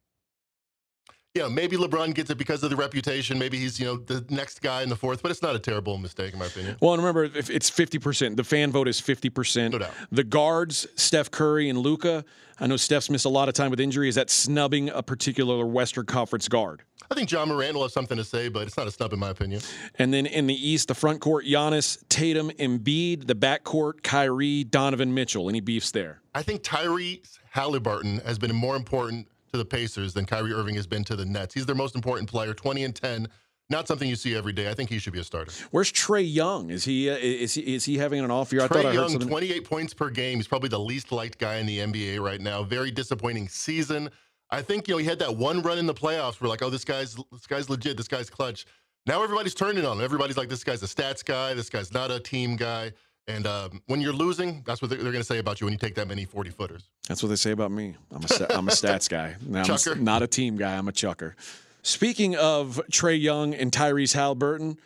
yeah, maybe LeBron gets it because of the reputation. Maybe he's, you know, the next guy in the fourth, but it's not a terrible mistake, in my opinion. Well, and remember, if it's 50%. The fan vote is 50%. No doubt. The guards, Steph Curry and Luka, I know Steph's missed a lot of time with injury. Is that snubbing a particular Western Conference guard? I think Ja Morant will have something to say, but it's not a snub, in my opinion. And then in the East, the front court, Giannis, Tatum, Embiid. The back court, Kyrie, Donovan Mitchell. Any beefs there? I think Tyrese Halliburton has been more important to the Pacers than Kyrie Irving has been to the Nets. He's their most important player, 20 and 10. Not something you see every day. I think he should be a starter. Where's Trae Young? Is he uh, is he is he having an off year? I Trae Young, 28 points per game. He's probably the least liked guy in the NBA right now. Very disappointing season. I think you know he had that one run in the playoffs where like, oh, this guy's this guy's legit. This guy's clutch. Now everybody's turning on him. Everybody's like, this guy's a stats guy. This guy's not a team guy. And um, when you're losing, that's what they're, they're going to say about you when you take that many 40 footers. That's what they say about me. I'm a, I'm a [LAUGHS] stats guy. Now, chucker. I'm not a team guy. I'm a chucker. Speaking of Trae Young and Tyrese Halliburton,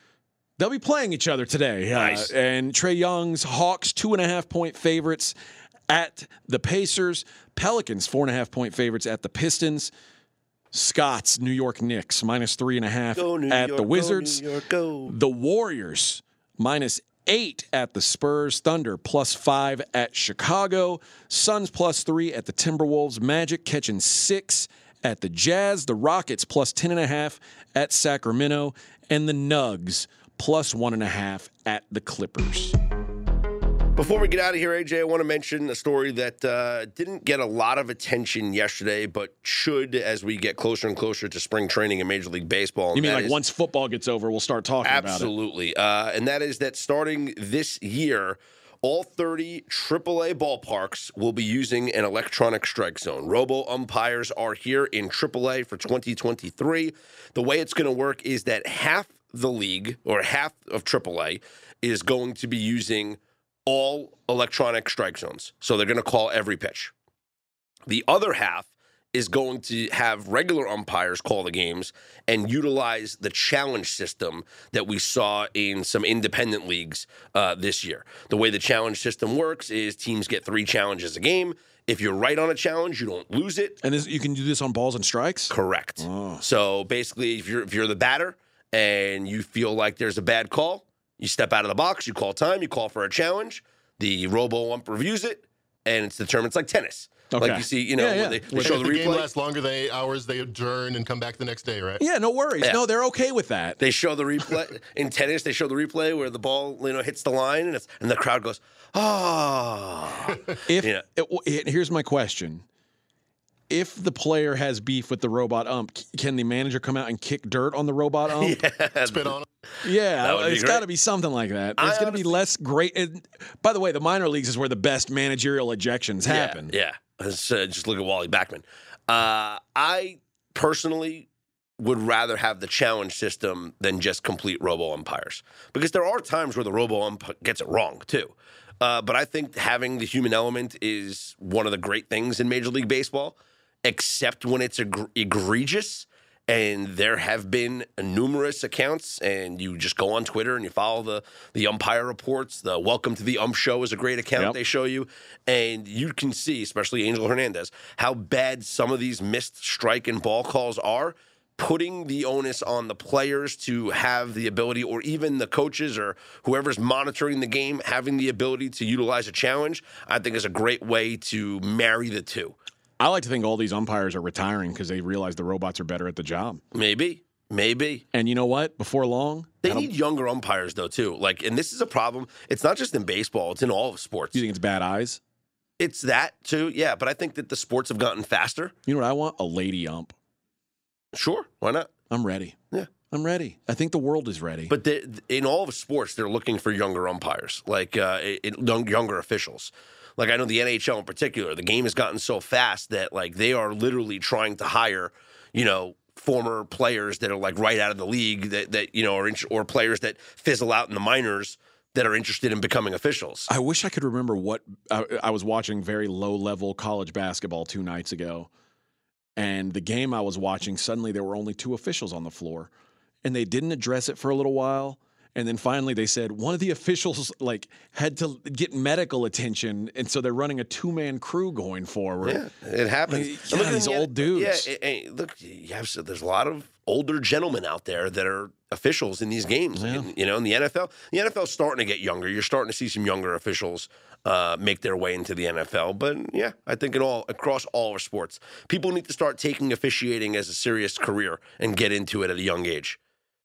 they'll be playing each other today. Uh, nice. Uh, and Trae Young's Hawks, two and a half point favorites at the Pacers. Pelicans, four and a half point favorites at the Pistons. Scott's New York Knicks, minus three and a half go, at York, the Wizards. Go, York, go. The Warriors, minus eight at the Spurs, Thunder plus five at Chicago, Suns plus three at the Timberwolves, Magic catching six at the Jazz, the Rockets plus ten and a half at Sacramento, and the Nugs plus one and a half at the Clippers. Before we get out of here, AJ, I want to mention a story that uh, didn't get a lot of attention yesterday, but should as we get closer and closer to spring training in Major League Baseball. You mean like is, once football gets over, we'll start talking absolutely. about it? Absolutely. Uh, and that is that starting this year, all 30 AAA ballparks will be using an electronic strike zone. Robo umpires are here in AAA for 2023. The way it's going to work is that half the league or half of AAA is going to be using all electronic strike zones. So they're going to call every pitch. The other half is going to have regular umpires call the games and utilize the challenge system that we saw in some independent leagues uh, this year. The way the challenge system works is teams get three challenges a game. If you're right on a challenge, you don't lose it. And this, you can do this on balls and strikes. Correct. Oh. So basically, if you're if you're the batter and you feel like there's a bad call, You step out of the box, you call time, you call for a challenge. The robo ump reviews it, and it's determined. It's like tennis. Okay. Like you see, you know, Yeah, yeah. they, they show if the the game replay. lasts longer than eight hours, they adjourn and come back the next day, right? Yeah, no worries. Yeah. No, they're okay with that. They show the replay [LAUGHS] in tennis. They show the replay where the ball, you know, hits the line, and it's and the crowd goes, "Oh, If Yeah. it- it- here's my question: If the player has beef with the robot ump, can the manager come out and kick dirt on the robot [LAUGHS] ump? Yeah, Spit on 'em. That would be it's great. got to be something like that. It's going to be less great. And by the way, the minor leagues is where the best managerial ejections happen. Yeah, yeah. Uh, just look at Wally Backman. Uh, I personally would rather have the challenge system than just complete robo umpires because there are times where the robo ump gets it wrong too. Uh, but I think having the human element is one of the great things in Major League Baseball, except when it's egr- egregious. And there have been numerous accounts, and you just go on Twitter and you follow the the umpire reports. The Welcome to the Ump Show is a great account Yep. they show you, and you can see, especially Angel Hernandez, how bad some of these missed strike and ball calls are. Putting the onus on the players to have the ability, or even the coaches or whoever's monitoring the game, having the ability to utilize a challenge, I think is a great way to marry the two. I like to think all these umpires are retiring because they realize the robots are better at the job. Maybe, maybe. And you know what? Before long, They need younger umpires though too. Like, and this is a problem. It's not just in baseball; it's in all of sports. you think it's bad eyes? It's that too, yeah. But I think that the sports have gotten faster. You know what I want? A lady ump. Sure, why not? I'm ready. Yeah. I'm ready. I think the world is ready. But in all of sports, they're looking for younger umpires, like uh, younger officials. Like I know the NHL in particular, the game has gotten so fast that like they are literally trying to hire, you know, former players that are like right out of the league that that you know are int- or players that fizzle out in the minors that are interested in becoming officials. I wish I could remember what I, I was watching very low level college basketball two nights ago. And the game I was watching, suddenly there were only two officials on the floor. And they didn't address it for a little while. And then finally they said one of the officials like had to get medical attention. And so they're running a two man crew going forward. Yeah, it happens. Like, And look at these the- old dudes. Yeah, and- and look, you have there's a lot of older gentlemen out there that are officials in these games. Yeah. You know, in the NFL, the NFL's starting to get younger. You're starting to see some younger officials uh, make their way into the NFL. But yeah, I think in all across all our sports, people need to start taking officiating as a serious career and get into it at a young age.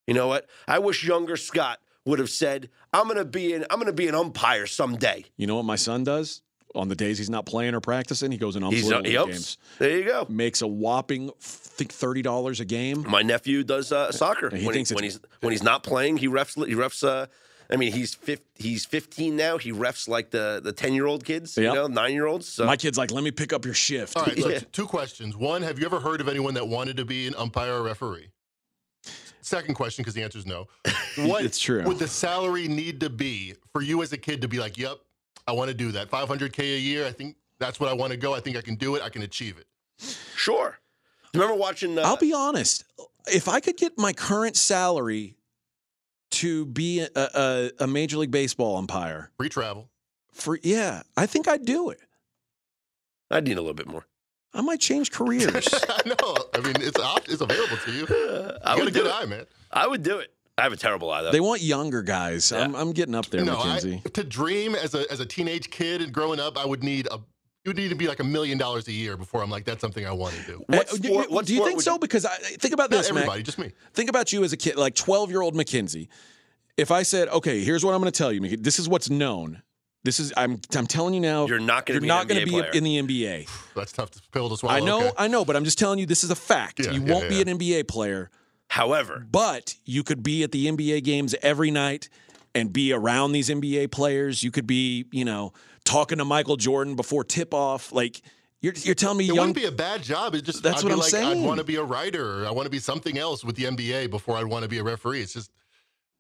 You know what? I wish younger Scott would have said, "I'm going to be an I'm going to be an umpire someday." You know what my son does? On the days he's not playing or practicing, he goes and umps He's little he league games. There you go. Makes a whopping, think thirty dollars a game. My nephew does uh, soccer. He when, thinks he, when he's when he's not playing, he refs. He refs. Uh, I mean, he's fif- he's 15 now. He refs like the the 10 year old kids, Yep. you know, nine year olds. So My kid's like, "Let me pick up your shift." All right, so [LAUGHS] Yeah. two questions. One, have you ever heard of anyone that wanted to be an umpire or referee? Second question, because the answer is no. [LAUGHS] What It's true. would the salary need to be for you as a kid to be like, yep, I want to do that? 500K a year, I think that's what I want to go. I think I can do it. I can achieve it. sure. Remember watching? Uh, I'll be honest. If I could get my current salary to be a, a, a major league baseball umpire, Free travel. for yeah, I think I'd do it. I'd need a little bit more. I might change careers. [LAUGHS] I know. I mean, it's it's available to you. [LAUGHS] You I got a would do good it. eye, man. I would do it. I have a terrible eye though. they want younger guys. I'm, I'm getting up there, no, I, Mackenzie. to dream as a as a teenage kid and growing up, I would need a you would need to be like a million dollars a year before I'm like that's something I want to do. What Uh, do- sport- do, what do you think so? you- Because I think about Not this, Mac. everybody, just me. Think about you as a kid, like 12 year old Mackenzie. If I said, okay, here's what I'm going to tell you, Mackenzie. This is what's known. This is I'm I'm telling you now. You're not gonna be not an gonna NBA be player. in the NBA. [SIGHS] That's tough to pill to swallow. I know, okay. I know, but I'm just telling you this is a fact. Yeah, you yeah, won't yeah. be an NBA player, However, but you could be at the NBA games every night and be around these NBA players. You could be, you know, talking to Michael Jordan before tip off. Like you're you're telling me It young wouldn't be a bad job. It just That's I'd what be I'm like saying. I'd want to be a writer I want to be something else with the NBA before I'd want to be a referee. It's just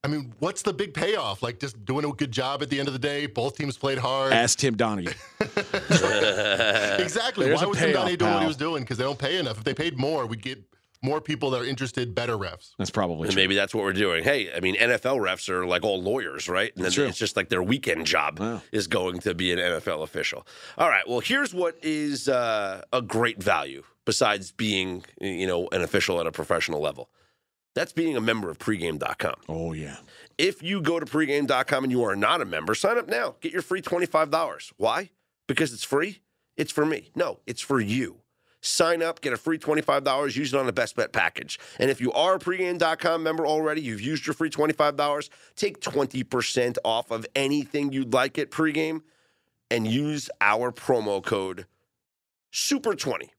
I mean, what's the big payoff? Like just doing a good job at the end of the day. Both teams played hard. ask Tim Donaghy. [LAUGHS] [LAUGHS] exactly. There's Why a was Tim payoff, Donaghy doing what he was doing? Because they don't pay enough. If they paid more, we'd get more people that are interested, better refs. That's probably and true. maybe that's what we're doing. Hey, I mean, NFL refs are like all lawyers, right? And then That's true. it's just like their weekend job Wow. is going to be an NFL official. All right. Well, here's what is uh, a great value besides being, you know, an official at a professional level. That's being a member of pregame.com. Oh yeah. If you go to pregame.com and you are not a member, sign up now. Get your free $25. Why? Because it's free? It's for me. No, it's for you. Sign up, get a free $25, use it on the best bet package. And if you are a pregame.com member already, you've used your free $25, take 20% off of anything you'd like at pregame and use our promo code SUPER20.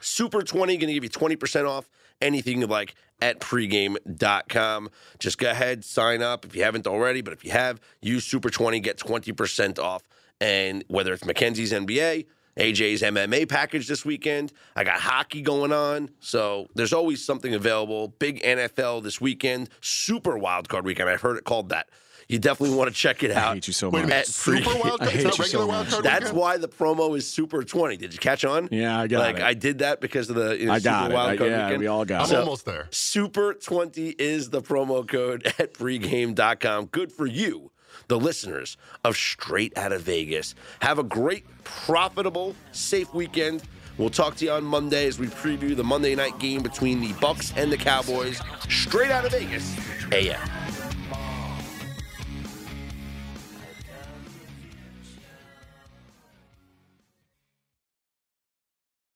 SUPER20 going to give you 20% off anything you like at pregame.com. Just go ahead, sign up if you haven't already, but if you have, use SUPER20, get 20% off. And whether it's Mackenzie's NBA, AJ's MMA package this weekend. I got hockey going on. So there's always something available. Big NFL this weekend. Super wild card weekend. I've heard it called that. You definitely want to check it I out. hate you so much. minute, At super wild card? [LAUGHS] It's hate you so much. That's why the promo is Super 20. Did you catch on? Yeah, I got like it. I did that because of the you know, I Super got it. wild I- yeah, weekend. we all got it. I'm it. So- almost there. Super 20 is the promo code [LAUGHS] at pregame.com. Good for you, the listeners of Straight Out of Vegas. Have a great, profitable, safe weekend. We'll talk to you on Monday as we preview the Monday night game between the Bucs and the Cowboys. Straight Out of Vegas, AM.